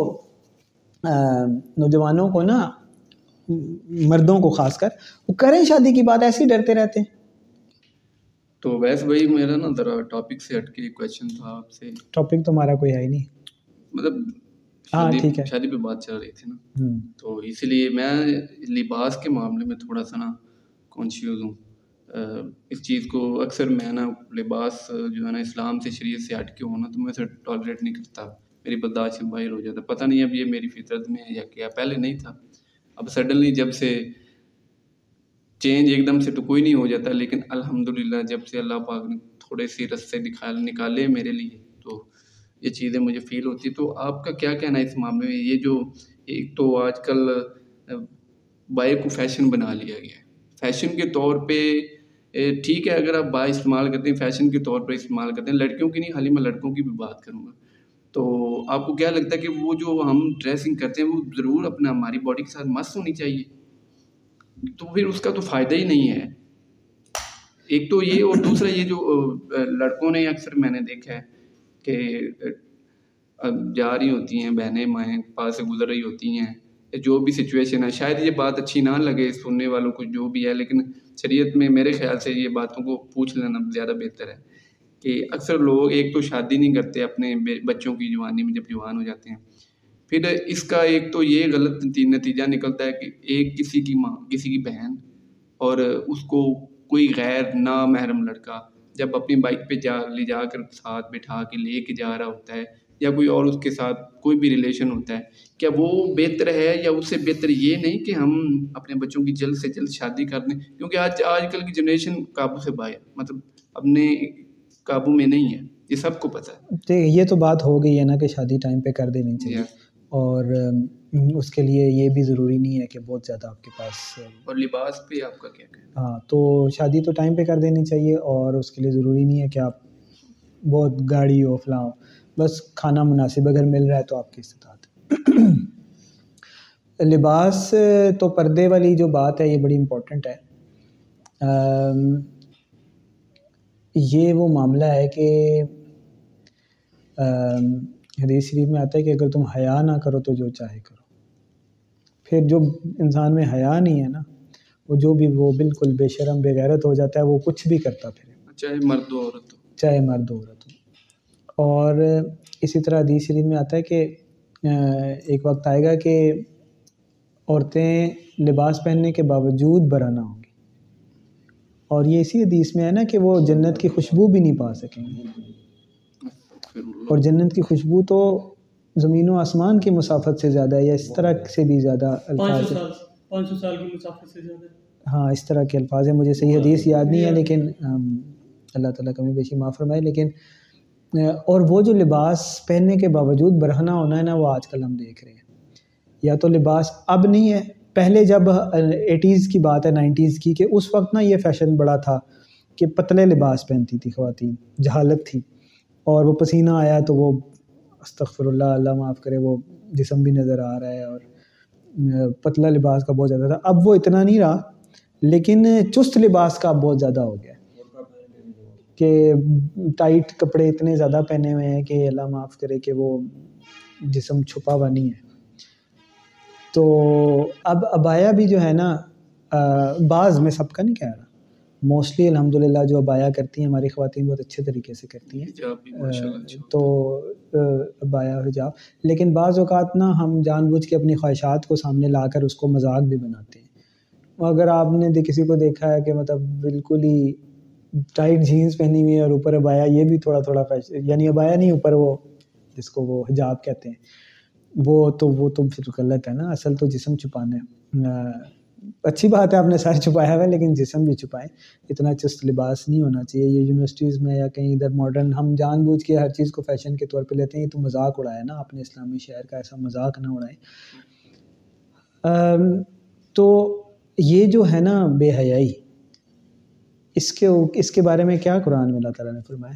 نوجوانوں کو نا مردوں کو خاص کر وہ کریں شادی کی بات ایسے ہی ڈرتے رہتے ہیں تو ویس بھائی میرا نا ذرا ٹاپک سے ہٹ کے ایک کوشچن تھا آپ سے ٹاپک تو ہمارا کوئی ہے ہی نہیں مطلب ہاں ٹھیک ہے شادی پہ بات چل رہی تھی نا تو اسی لیے میں لباس کے معاملے میں تھوڑا سا نا کانشیوز ہوں اس چیز کو اکثر میں نا لباس جو ہے نا اسلام سے شریعت سے ہٹ کے ہونا تو میں اسے ٹالریٹ نہیں کرتا میری برداشت سے باہر ہو جاتا پتہ نہیں اب یہ میری فطرت میں ہے یا کیا پہلے نہیں تھا اب سڈنلی جب سے چینج ایک دم سے تو کوئی نہیں ہو جاتا لیکن الحمدللہ جب سے اللہ پاک نے تھوڑے سے رستے نکال نکالے میرے لیے تو یہ چیزیں مجھے فیل ہوتی تو آپ کا کیا کہنا ہے اس معاملے میں یہ جو ایک تو آج کل بائک کو فیشن بنا لیا گیا ہے فیشن کے طور پہ ٹھیک ہے اگر آپ با استعمال کرتے ہیں فیشن کے طور پر استعمال کرتے ہیں لڑکیوں کی نہیں خالی میں لڑکوں کی بھی بات کروں گا تو آپ کو کیا لگتا ہے کہ وہ جو ہم ڈریسنگ کرتے ہیں وہ ضرور اپنا ہماری باڈی کے ساتھ مست ہونی چاہیے تو پھر اس کا تو فائدہ ہی نہیں ہے ایک تو یہ اور دوسرا یہ جو لڑکوں نے اکثر میں نے دیکھا ہے کہ جا رہی ہوتی ہیں بہنیں مائیں پاس سے گزر رہی ہوتی ہیں جو بھی سچویشن ہے شاید یہ بات اچھی نہ لگے سننے والوں کو جو بھی ہے لیکن شریعت میں میرے خیال سے یہ باتوں کو پوچھ لینا زیادہ بہتر ہے کہ اکثر لوگ ایک تو شادی نہیں کرتے اپنے بچوں کی جوانی میں جب جوان ہو جاتے ہیں پھر اس کا ایک تو یہ غلط نتیجہ نکلتا ہے کہ ایک کسی کی ماں کسی کی بہن اور اس کو کوئی غیر نامحرم لڑکا جب اپنی بائک پہ جا لے جا کر ساتھ بٹھا کے لے کے جا رہا ہوتا ہے یا کوئی اور اس کے ساتھ کوئی بھی ریلیشن ہوتا ہے کیا وہ بہتر ہے یا اس سے بہتر یہ نہیں کہ ہم اپنے بچوں کی جلد سے جلد شادی کر دیں کیونکہ آج آج کل کی جنریشن قابو سے باہر مطلب اپنے قابو میں نہیں ہے یہ سب کو پتہ ہے جی، یہ تو بات ہو گئی ہے نا کہ شادی ٹائم پہ کر دینی چاہیے اور اس کے لیے یہ بھی ضروری نہیں ہے کہ بہت زیادہ آپ کے پاس اور لباس پہ آپ کا کیا ہاں تو شادی تو ٹائم پہ کر دینی چاہیے اور اس کے لیے ضروری نہیں ہے کہ آپ بہت گاڑی ہو ہو بس کھانا مناسب اگر مل رہا ہے تو آپ کی استطاعت لباس تو پردے والی جو بات ہے یہ بڑی امپورٹنٹ ہے یہ وہ معاملہ ہے کہ حدیث شریف میں آتا ہے کہ اگر تم حیا نہ کرو تو جو چاہے کرو پھر جو انسان میں حیا نہیں ہے نا وہ جو بھی وہ بالکل بے شرم بے غیرت ہو جاتا ہے وہ کچھ بھی کرتا پھر چاہے مرد و عورت ہو چاہے مرد و عورت اور اسی طرح حدیث شریف میں آتا ہے کہ ایک وقت آئے گا کہ عورتیں لباس پہننے کے باوجود برا نہ ہوں گی اور یہ اسی حدیث میں ہے نا کہ وہ جنت کی خوشبو بھی نہیں پا سکیں گے اور جنت کی خوشبو تو زمین و آسمان کی مسافت سے زیادہ ہے یا اس طرح سے بھی زیادہ الفاظ ہے ہاں اس طرح کے الفاظ ہیں مجھے صحیح حدیث یاد نہیں ہے لیکن اللہ تعالیٰ کمی بیشی معاف فرمائے لیکن اور وہ جو لباس پہننے کے باوجود برہنہ ہونا ہے نا وہ آج کل ہم دیکھ رہے ہیں یا تو لباس اب نہیں ہے پہلے جب ایٹیز کی بات ہے نائنٹیز کی کہ اس وقت نا یہ فیشن بڑا تھا کہ پتلے لباس پہنتی تھی خواتین جہالت تھی اور وہ پسینہ آیا تو وہ استغفر اللہ اللہ معاف کرے وہ جسم بھی نظر آ رہا ہے اور پتلا لباس کا بہت زیادہ تھا اب وہ اتنا نہیں رہا لیکن چست لباس کا بہت زیادہ ہو گیا ہے کہ ٹائٹ کپڑے اتنے زیادہ پہنے ہوئے ہیں کہ اللہ معاف کرے کہ وہ جسم چھپا ہوا نہیں ہے تو اب ابایا بھی جو ہے نا بعض میں سب کا نہیں کہہ رہا موسٹلی الحمد للہ جو ابایا کرتی ہیں ہماری خواتین بہت اچھے طریقے سے کرتی ہیں اچھا تو ابایا ہو لیکن بعض اوقات نا ہم جان بوجھ کے اپنی خواہشات کو سامنے لا کر اس کو مذاق بھی بناتے ہیں اگر آپ نے کسی کو دیکھا ہے کہ مطلب بالکل ہی ٹائٹ جینس پہنی ہوئی ہے اور اوپر ابایا یہ بھی تھوڑا تھوڑا فیشن یعنی ابایا نہیں اوپر وہ جس کو وہ حجاب کہتے ہیں وہ تو وہ تو پھر غلط ہے نا اصل تو جسم چھپانے اچھی بات ہے آپ نے سر چھپایا ہوا ہے لیکن جسم بھی چھپائیں اتنا چست لباس نہیں ہونا چاہیے یہ یونیورسٹیز میں یا کہیں ادھر ماڈرن ہم جان بوجھ کے ہر چیز کو فیشن کے طور پہ لیتے ہیں یہ تو مذاق اڑایا نا اپنے اسلامی شہر کا ایسا مذاق نہ اڑائے تو یہ جو ہے نا بے حیائی اس کے اس کے بارے میں کیا قرآن میں اللہ تعالیٰ نے فرمایا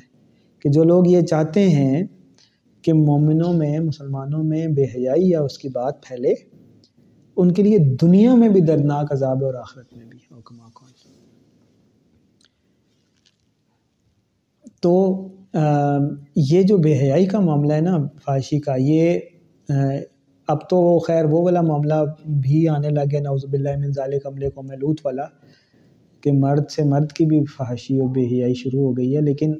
کہ جو لوگ یہ چاہتے ہیں کہ مومنوں میں مسلمانوں میں بے حیائی یا اس کی بات پھیلے ان کے لیے دنیا میں بھی دردناک عذاب ہے اور آخرت میں بھی کون تو یہ جو بے حیائی کا معاملہ ہے نا فاشی کا یہ اب تو خیر وہ والا معاملہ بھی آنے لگے نوز من ذالک کملِ کو لوت والا کہ مرد سے مرد کی بھی فحاشی اور بے حیائی شروع ہو گئی ہے لیکن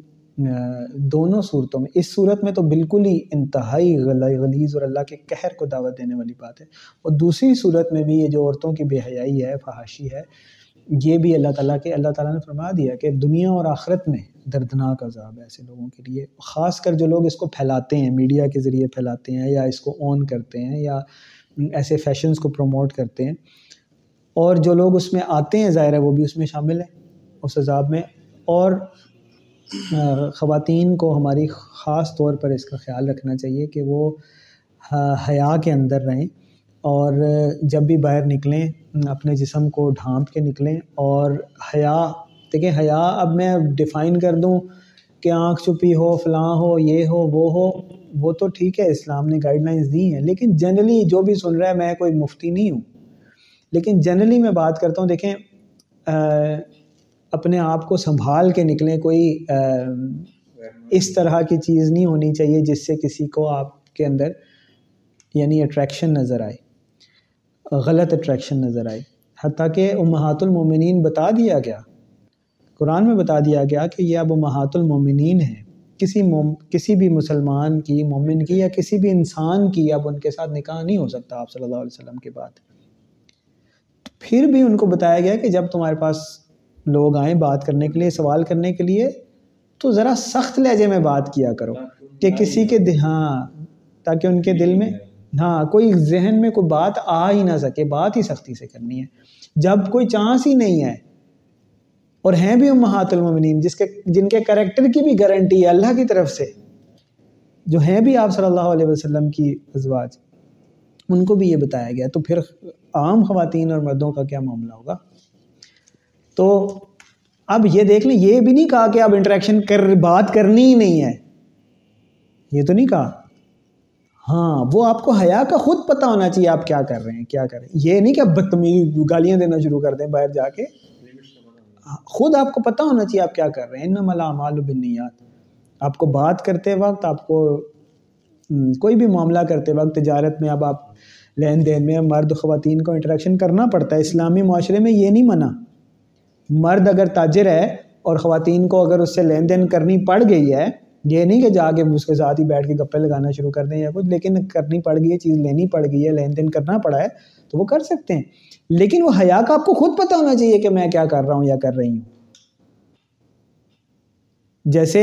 دونوں صورتوں میں اس صورت میں تو بالکل ہی انتہائی غلیظ اور اللہ کے قہر کو دعوت دینے والی بات ہے اور دوسری صورت میں بھی یہ جو عورتوں کی بے حیائی ہے فحاشی ہے یہ بھی اللہ تعالیٰ کے اللہ تعالیٰ نے فرما دیا کہ دنیا اور آخرت میں دردناک عذاب ہے ایسے لوگوں کے لیے خاص کر جو لوگ اس کو پھیلاتے ہیں میڈیا کے ذریعے پھیلاتے ہیں یا اس کو آن کرتے ہیں یا ایسے فیشنز کو پروموٹ کرتے ہیں اور جو لوگ اس میں آتے ہیں ظاہر ہے وہ بھی اس میں شامل ہیں اس عذاب میں اور خواتین کو ہماری خاص طور پر اس کا خیال رکھنا چاہیے کہ وہ حیا کے اندر رہیں اور جب بھی باہر نکلیں اپنے جسم کو ڈھانپ کے نکلیں اور حیا دیکھیں حیا اب میں ڈیفائن کر دوں کہ آنکھ چھپی ہو فلاں ہو یہ ہو وہ ہو وہ تو ٹھیک ہے اسلام نے گائیڈ لائنز دی ہیں لیکن جنرلی جو بھی سن رہا ہے میں کوئی مفتی نہیں ہوں لیکن جنرلی میں بات کرتا ہوں دیکھیں اپنے آپ کو سنبھال کے نکلیں کوئی اس طرح کی چیز نہیں ہونی چاہیے جس سے کسی کو آپ کے اندر یعنی اٹریکشن نظر آئے غلط اٹریکشن نظر آئے حتیٰ کہ امہات المومنین بتا دیا گیا قرآن میں بتا دیا گیا کہ یہ اب امہات المومنین ہیں کسی کسی بھی مسلمان کی مومن کی یا کسی بھی انسان کی اب ان کے ساتھ نکاح نہیں ہو سکتا آپ صلی اللہ علیہ وسلم کے بعد ہے پھر بھی ان کو بتایا گیا کہ جب تمہارے پاس لوگ آئیں بات کرنے کے لیے سوال کرنے کے لیے تو ذرا سخت لہجے میں بات کیا کرو کہ کسی کے دل ہاں تاکہ ان کے دل میں ہاں کوئی ذہن میں کوئی بات آ ہی نہ سکے بات ہی سختی سے کرنی ہے جب کوئی چانس ہی نہیں ہے اور ہیں بھی امہات المومنین جس کے جن کے کریکٹر کی بھی گارنٹی ہے اللہ کی طرف سے جو ہیں بھی آپ صلی اللہ علیہ وسلم کی ازواج ان کو بھی یہ بتایا گیا تو پھر عام خواتین اور مردوں کا کیا معاملہ ہوگا تو اب یہ دیکھ لیں یہ بھی نہیں کہا کہ اب انٹریکشن کر بات کرنی ہی نہیں ہے یہ تو نہیں کہا ہاں وہ آپ کو حیا کا خود پتہ ہونا چاہیے آپ کیا کر رہے ہیں کیا کر رہے ہیں یہ نہیں کہ آپ بدتمیز گالیاں دینا شروع کر دیں باہر جا کے خود آپ کو پتہ ہونا چاہیے آپ کیا کر رہے ہیں ان ملامال بنیات آپ کو بات کرتے وقت آپ کو کوئی بھی معاملہ کرتے وقت تجارت میں اب آپ لین دین میں مرد خواتین کو انٹریکشن کرنا پڑتا ہے اسلامی معاشرے میں یہ نہیں منع مرد اگر تاجر ہے اور خواتین کو اگر اس سے لین دین کرنی پڑ گئی ہے یہ نہیں کہ جا کے اس کے ساتھ ہی بیٹھ کے گپے لگانا شروع کر دیں یا کچھ لیکن کرنی پڑ گئی ہے چیز لینی پڑ گئی ہے لین دین کرنا پڑا ہے تو وہ کر سکتے ہیں لیکن وہ حیا کا آپ کو خود پتہ ہونا چاہیے کہ میں کیا کر رہا ہوں یا کر رہی ہوں جیسے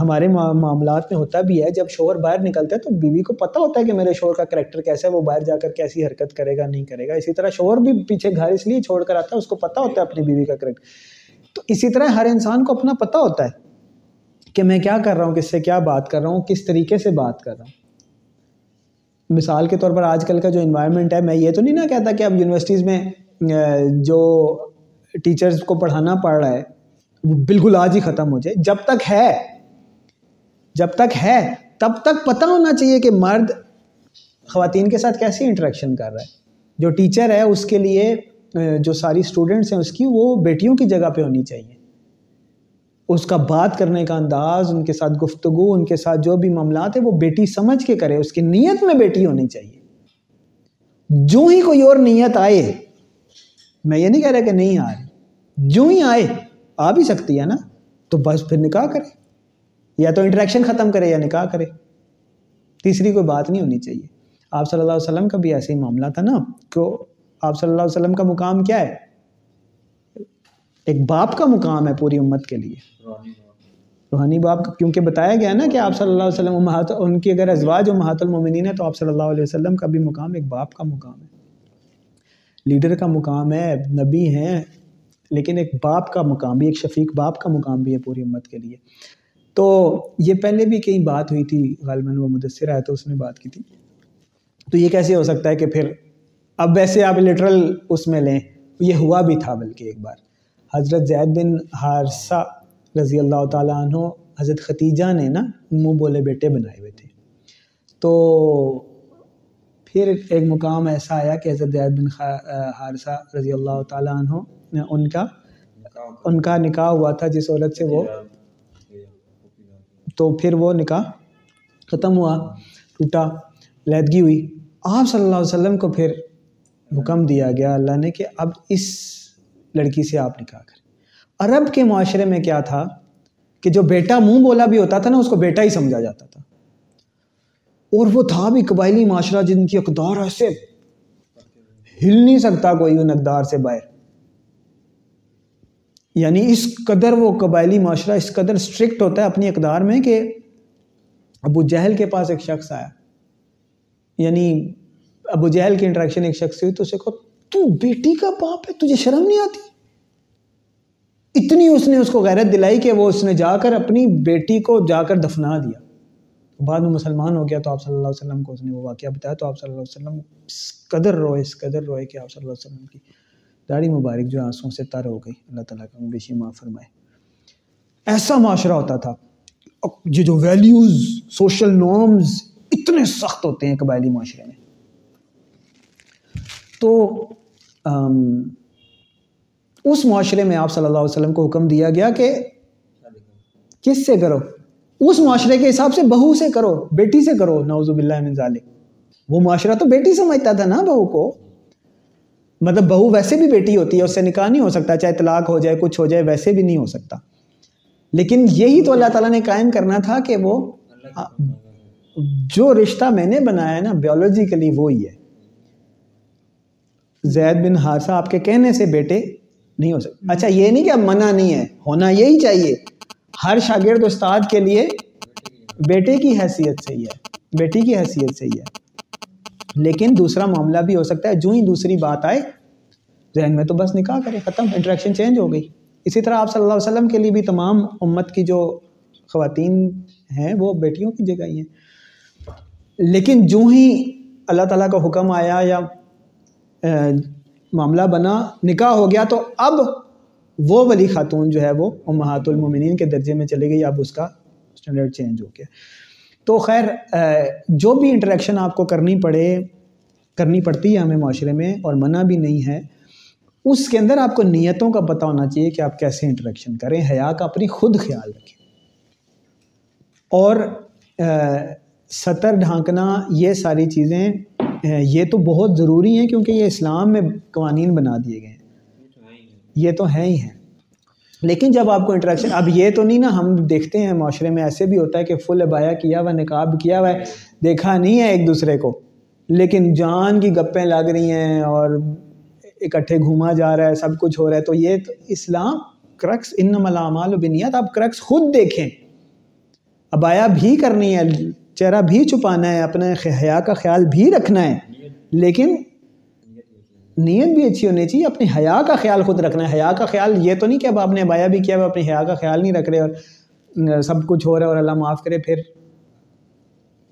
ہمارے معاملات میں ہوتا بھی ہے جب شوہر باہر نکلتا ہے تو بیوی کو پتہ ہوتا ہے کہ میرے شوہر کا کریکٹر کیسا ہے وہ باہر جا کر کیسی حرکت کرے گا نہیں کرے گا اسی طرح شوہر بھی پیچھے گھر اس لیے چھوڑ کر آتا ہے اس کو پتہ ہوتا ہے اپنی بیوی کا کریکٹر تو اسی طرح ہر انسان کو اپنا پتہ ہوتا ہے کہ میں کیا کر رہا ہوں کس سے کیا بات کر رہا ہوں کس طریقے سے بات کر رہا ہوں مثال کے طور پر آج کل کا جو انوائرمنٹ ہے میں یہ تو نہیں نہ کہتا کہ اب یونیورسٹیز میں جو ٹیچرز کو پڑھانا پڑ رہا ہے وہ بالکل آج ہی ختم ہو جائے جب تک ہے جب تک ہے تب تک پتہ ہونا چاہیے کہ مرد خواتین کے ساتھ کیسی انٹریکشن کر رہا ہے جو ٹیچر ہے اس کے لیے جو ساری اسٹوڈنٹس ہیں اس کی وہ بیٹیوں کی جگہ پہ ہونی چاہیے اس کا بات کرنے کا انداز ان کے ساتھ گفتگو ان کے ساتھ جو بھی معاملات ہیں وہ بیٹی سمجھ کے کرے اس کی نیت میں بیٹی ہونی چاہیے جو ہی کوئی اور نیت آئے میں یہ نہیں کہہ رہا کہ نہیں آئے جو ہی آئے آ بھی سکتی ہے نا تو بس پھر نکاح کرے یا تو انٹریکشن ختم کرے یا نکاح کرے تیسری کوئی بات نہیں ہونی چاہیے آپ صلی اللہ علیہ وسلم کا بھی ایسے ہی معاملہ تھا نا کہ آپ صلی اللہ علیہ وسلم کا مقام کیا ہے ایک باپ کا مقام ہے پوری امت کے لیے روحانی باپ کیونکہ بتایا گیا نا کہ آپ صلی اللہ علیہ وسلم ان کی اگر ازواج و المومنین ہے تو آپ صلی اللہ علیہ وسلم کا بھی مقام ایک باپ کا مقام ہے لیڈر کا مقام ہے نبی ہیں لیکن ایک باپ کا مقام بھی ایک شفیق باپ کا مقام بھی ہے پوری امت کے لیے تو یہ پہلے بھی کئی بات ہوئی تھی غالباً وہ مدثر آیا تو اس نے بات کی تھی تو یہ کیسے ہو سکتا ہے کہ پھر اب ویسے آپ لٹرل اس میں لیں یہ ہوا بھی تھا بلکہ ایک بار حضرت زید بن حارثہ رضی اللہ تعالیٰ عنہ حضرت ختیجہ نے نا منہ بولے بیٹے بنائے ہوئے تھے تو پھر ایک مقام ایسا آیا کہ حضرت زید بن حارثہ رضی اللہ تعالیٰ عنہ ان کا ان کا نکاح ہوا تھا جس عورت سے وہ تو پھر وہ نکاح ختم ہوا ٹوٹا لیدگی ہوئی آپ صلی اللہ علیہ وسلم کو پھر حکم دیا گیا اللہ نے کہ اب اس لڑکی سے آپ نکاح کریں عرب کے معاشرے میں کیا تھا کہ جو بیٹا منہ بولا بھی ہوتا تھا نا اس کو بیٹا ہی سمجھا جاتا تھا اور وہ تھا بھی قبائلی معاشرہ جن کی اقدار ایسے ہل نہیں سکتا کوئی ان اقدار سے باہر یعنی اس قدر وہ قبائلی معاشرہ اس قدر اسٹرکٹ ہوتا ہے اپنی اقدار میں کہ ابو جہل کے پاس ایک شخص آیا یعنی ابو جہل کی انٹریکشن ایک شخص ہوئی تو اسے تو بیٹی کا باپ ہے تجھے شرم نہیں آتی اتنی اس نے اس کو غیرت دلائی کہ وہ اس نے جا کر اپنی بیٹی کو جا کر دفنا دیا بعد میں مسلمان ہو گیا تو آپ صلی اللہ علیہ وسلم کو اس نے وہ واقعہ بتایا تو آپ صلی اللہ علیہ وسلم اس قدر روئے اس قدر روئے کہ آپ صلی اللہ علیہ وسلم کی داڑھی مبارک جو آنسوں سے تر ہو گئی اللہ تعالیٰ کا فرمائے ایسا معاشرہ ہوتا تھا یہ جو ویلیوز سوشل نارمز اتنے سخت ہوتے ہیں قبائلی معاشرے میں تو اس معاشرے میں آپ صلی اللہ علیہ وسلم کو حکم دیا گیا کہ کس سے کرو اس معاشرے کے حساب سے بہو سے کرو بیٹی سے کرو نوزب اللہ ذالک وہ معاشرہ تو بیٹی سمجھتا تھا نا بہو کو مطلب بہو ویسے بھی بیٹی ہوتی ہے اس سے نکاح نہیں ہو سکتا چاہے طلاق ہو جائے کچھ ہو جائے ویسے بھی نہیں ہو سکتا لیکن یہی تو اللہ تعالیٰ نے قائم کرنا تھا کہ وہ جو رشتہ میں نے بنایا ہے نا بیولوجیکلی وہی ہے زید بن ہارسا آپ کے کہنے سے بیٹے نہیں ہو سکتے اچھا یہ نہیں کہ اب منع نہیں ہے ہونا یہی چاہیے ہر شاگرد استاد کے لیے بیٹے کی حیثیت سے ہی ہے بیٹی کی حیثیت سے ہی ہے لیکن دوسرا معاملہ بھی ہو سکتا ہے جو ہی دوسری بات آئے ذہن میں تو بس نکاح کرے ختم انٹریکشن چینج ہو گئی اسی طرح آپ صلی اللہ علیہ وسلم کے لیے بھی تمام امت کی جو خواتین ہیں وہ بیٹیوں کی جگہ ہی ہیں لیکن جو ہی اللہ تعالیٰ کا حکم آیا یا معاملہ بنا نکاح ہو گیا تو اب وہ ولی خاتون جو ہے وہ امہات المومنین کے درجے میں چلے گئی اب اس کا اسٹینڈرڈ چینج ہو گیا تو خیر جو بھی انٹریکشن آپ کو کرنی پڑے کرنی پڑتی ہے ہمیں معاشرے میں اور منع بھی نہیں ہے اس کے اندر آپ کو نیتوں کا پتہ ہونا چاہیے کہ آپ کیسے انٹریکشن کریں حیا کا اپنی خود خیال رکھیں اور سطر ڈھانکنا یہ ساری چیزیں یہ تو بہت ضروری ہیں کیونکہ یہ اسلام میں قوانین بنا دیے گئے ہیں یہ تو ہیں ہی ہیں لیکن جب آپ کو انٹریکشن اب یہ تو نہیں نا ہم دیکھتے ہیں معاشرے میں ایسے بھی ہوتا ہے کہ فل ابایا کیا ہوا نقاب کیا ہوا ہے دیکھا نہیں ہے ایک دوسرے کو لیکن جان کی گپیں لگ رہی ہیں اور اکٹھے گھوما جا رہا ہے سب کچھ ہو رہا ہے تو یہ تو اسلام کرکس ان و بنیاد آپ کرکس خود دیکھیں ابایا بھی کرنی ہے چہرہ بھی چھپانا ہے اپنے حیا کا خیال بھی رکھنا ہے لیکن نیت بھی اچھی ہونی چاہیے اپنی حیا کا خیال خود رکھنا ہے حیا کا خیال یہ تو نہیں کہ اب آپ نے ابایا بھی کیا اپنی حیا کا خیال نہیں رکھ رہے اور سب کچھ ہو رہا ہے اور اللہ معاف کرے پھر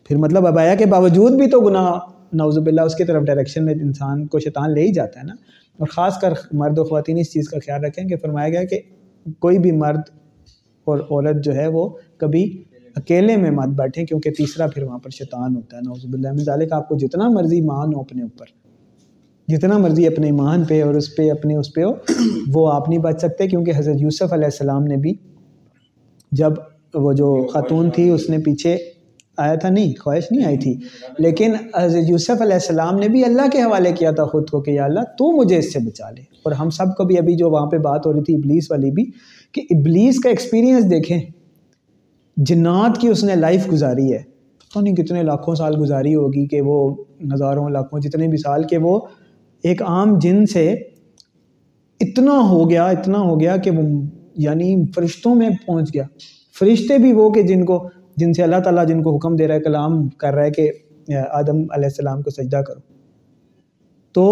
پھر مطلب ابایا کے باوجود بھی تو گناہ نوز باللہ اس کی طرف ڈائریکشن میں انسان کو شیطان لے ہی جاتا ہے نا اور خاص کر مرد و خواتین اس چیز کا خیال رکھیں کہ فرمایا گیا کہ کوئی بھی مرد اور عورت جو ہے وہ کبھی اکیلے میں مت بیٹھیں کیونکہ تیسرا پھر وہاں پر شیطان ہوتا ہے نوز باللہ میں کا آپ کو جتنا مرضی مان ہو اپنے اوپر جتنا مرضی اپنے ایمان پہ اور اس پہ اپنے اس پہ ہو وہ آپ نہیں بچ سکتے کیونکہ حضرت یوسف علیہ السلام نے بھی جب وہ جو خاتون تھی اس نے پیچھے آیا تھا نہیں خواہش نہیں آئی تھی لیکن یوسف علیہ السلام نے بھی اللہ کے حوالے کیا تھا خود کو کہ یا اللہ تو مجھے اس سے بچا لے اور ہم سب کو بھی ابھی جو وہاں پہ بات ہو رہی تھی ابلیس والی بھی کہ ابلیس کا ایکسپیرینس دیکھیں جنات کی اس نے لائف گزاری ہے پتہ نہیں کتنے لاکھوں سال گزاری ہوگی کہ وہ ہزاروں لاکھوں جتنے بھی سال کہ وہ ایک عام جن سے اتنا ہو گیا اتنا ہو گیا کہ وہ یعنی فرشتوں میں پہنچ گیا فرشتے بھی وہ کہ جن کو جن سے اللہ تعالیٰ جن کو حکم دے رہا ہے کلام کر رہا ہے کہ آدم علیہ السلام کو سجدہ کرو تو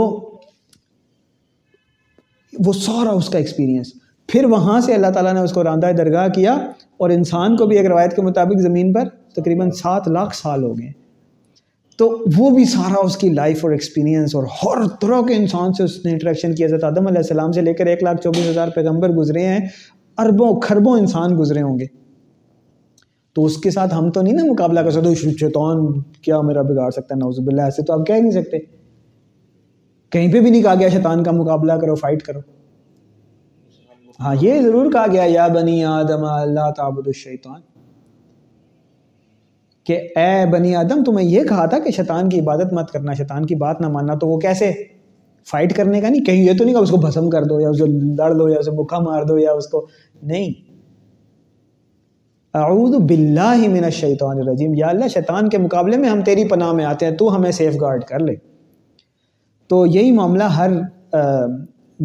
وہ سورا اس کا ایکسپیرینس پھر وہاں سے اللہ تعالیٰ نے اس کو راندہ درگاہ کیا اور انسان کو بھی ایک روایت کے مطابق زمین پر تقریباً سات لاکھ سال ہو گئے تو وہ بھی سارا اس کی لائف اور ایکسپیرینس اور ہر طرح کے انسان سے اس نے انٹریکشن کیا حضرت آدم علیہ السلام سے لے کر ایک لاکھ چوبیس ہزار پیغمبر گزرے ہیں اربوں کھربوں انسان گزرے ہوں گے تو اس کے ساتھ ہم تو نہیں نا مقابلہ کر سکتے شیطان کیا میرا بگاڑ سکتا ہے نوز ایسے تو آپ کہہ نہیں سکتے کہیں پہ بھی نہیں کہا گیا شیطان کا مقابلہ کرو فائٹ کرو ہاں یہ ضرور کہا گیا یا بنی آدم اللہ تعبد الشیطان کہ اے بنی آدم تمہیں یہ کہا تھا کہ شیطان کی عبادت مت کرنا شیطان کی بات نہ ماننا تو وہ کیسے فائٹ کرنے کا نہیں کہیں یہ تو نہیں کہا اس کو بھسم کر دو یا اسے لڑ دو یا اسے بکھا مار دو یا اس کو نہیں اعوذ باللہ من الشیطان الرجیم یا اللہ شیطان کے مقابلے میں ہم تیری پناہ میں آتے ہیں تو ہمیں سیف گارڈ کر لے تو یہی معاملہ ہر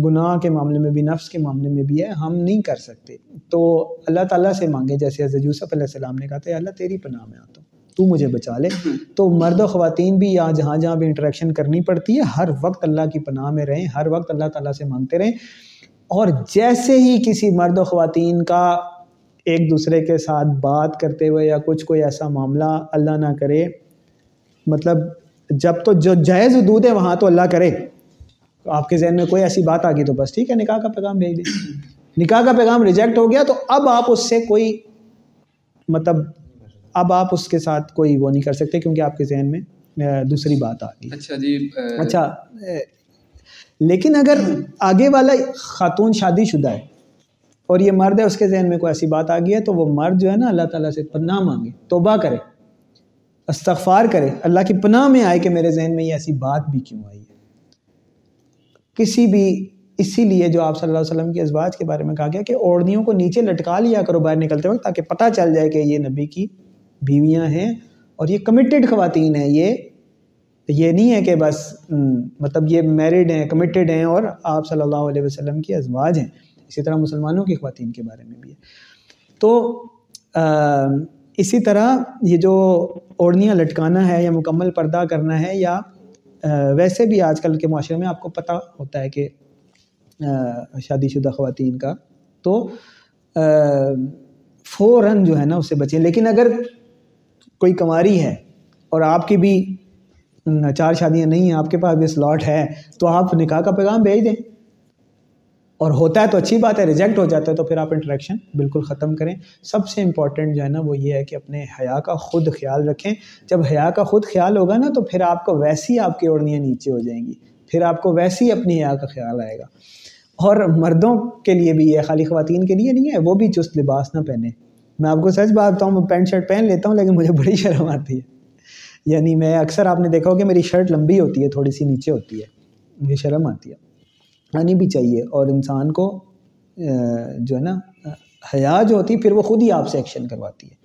گناہ کے معاملے میں بھی نفس کے معاملے میں بھی ہے ہم نہیں کر سکتے تو اللہ تعالیٰ سے مانگے جیسے حضرت یوسف علیہ السلام نے کہا تھا اللہ تیری پناہ میں آتا ہوں تو مجھے بچا لے تو مرد و خواتین بھی یا جہاں جہاں بھی انٹریکشن کرنی پڑتی ہے ہر وقت اللہ کی پناہ میں رہیں ہر وقت اللہ تعالیٰ سے مانگتے رہیں اور جیسے ہی کسی مرد و خواتین کا ایک دوسرے کے ساتھ بات کرتے ہوئے یا کچھ کوئی ایسا معاملہ اللہ نہ کرے مطلب جب تو جو جائز حدود ہے وہاں تو اللہ کرے آپ کے ذہن میں کوئی ایسی بات آ گئی تو بس ٹھیک ہے نکاح کا پیغام بھیج دیں نکاح کا پیغام ریجیکٹ ہو گیا تو اب آپ اس سے کوئی مطلب اب آپ اس کے ساتھ کوئی وہ نہیں کر سکتے کیونکہ آپ کے ذہن میں دوسری بات آ گئی اچھا جی اچھا لیکن اگر آگے والا خاتون شادی شدہ ہے اور یہ مرد ہے اس کے ذہن میں کوئی ایسی بات آ گئی ہے تو وہ مرد جو ہے نا اللہ تعالیٰ سے پناہ مانگے توبہ کرے استغفار کرے اللہ کی پناہ میں آئے کہ میرے ذہن میں یہ ایسی بات بھی کیوں آئی ہے کسی بھی اسی لیے جو آپ صلی اللہ علیہ وسلم کی ازواج کے بارے میں کہا گیا کہ اوڑھنیوں کو نیچے لٹکا لیا کرو باہر نکلتے وقت تاکہ پتہ چل جائے کہ یہ نبی کی بیویاں ہیں اور یہ کمیٹڈ خواتین ہیں یہ یہ نہیں ہے کہ بس مطلب یہ میرڈ ہیں کمیٹڈ ہیں اور آپ صلی اللہ علیہ وسلم کی ازواج ہیں اسی طرح مسلمانوں کی خواتین کے بارے میں بھی ہے تو اسی طرح یہ جو اوڑھنیاں لٹکانا ہے یا مکمل پردہ کرنا ہے یا ویسے بھی آج کل کے معاشرے میں آپ کو پتہ ہوتا ہے کہ شادی شدہ خواتین کا تو فوراً جو ہے نا اس سے بچیں لیکن اگر کوئی کماری ہے اور آپ کی بھی چار شادیاں نہیں ہیں آپ کے پاس بھی سلاٹ ہے تو آپ نکاح کا پیغام بھیج دیں اور ہوتا ہے تو اچھی بات ہے ریجیکٹ ہو جاتا ہے تو پھر آپ انٹریکشن بالکل ختم کریں سب سے امپورٹنٹ جو ہے نا وہ یہ ہے کہ اپنے حیا کا خود خیال رکھیں جب حیا کا خود خیال ہوگا نا تو پھر آپ کو ویسی آپ کی اوڑھنیاں نیچے ہو جائیں گی پھر آپ کو ویسی اپنی حیا کا خیال آئے گا اور مردوں کے لیے بھی یہ خالی خواتین کے لیے نہیں ہے وہ بھی چست لباس نہ پہنیں میں آپ کو سچ بات میں پینٹ شرٹ پہن لیتا ہوں لیکن مجھے بڑی شرم آتی ہے یعنی میں اکثر آپ نے دیکھا ہو کہ میری شرٹ لمبی ہوتی ہے تھوڑی سی نیچے ہوتی ہے مجھے شرم آتی ہے آنی بھی چاہیے اور انسان کو جو ہے نا حیا جو ہوتی ہے پھر وہ خود ہی آپ سے ایکشن کرواتی ہے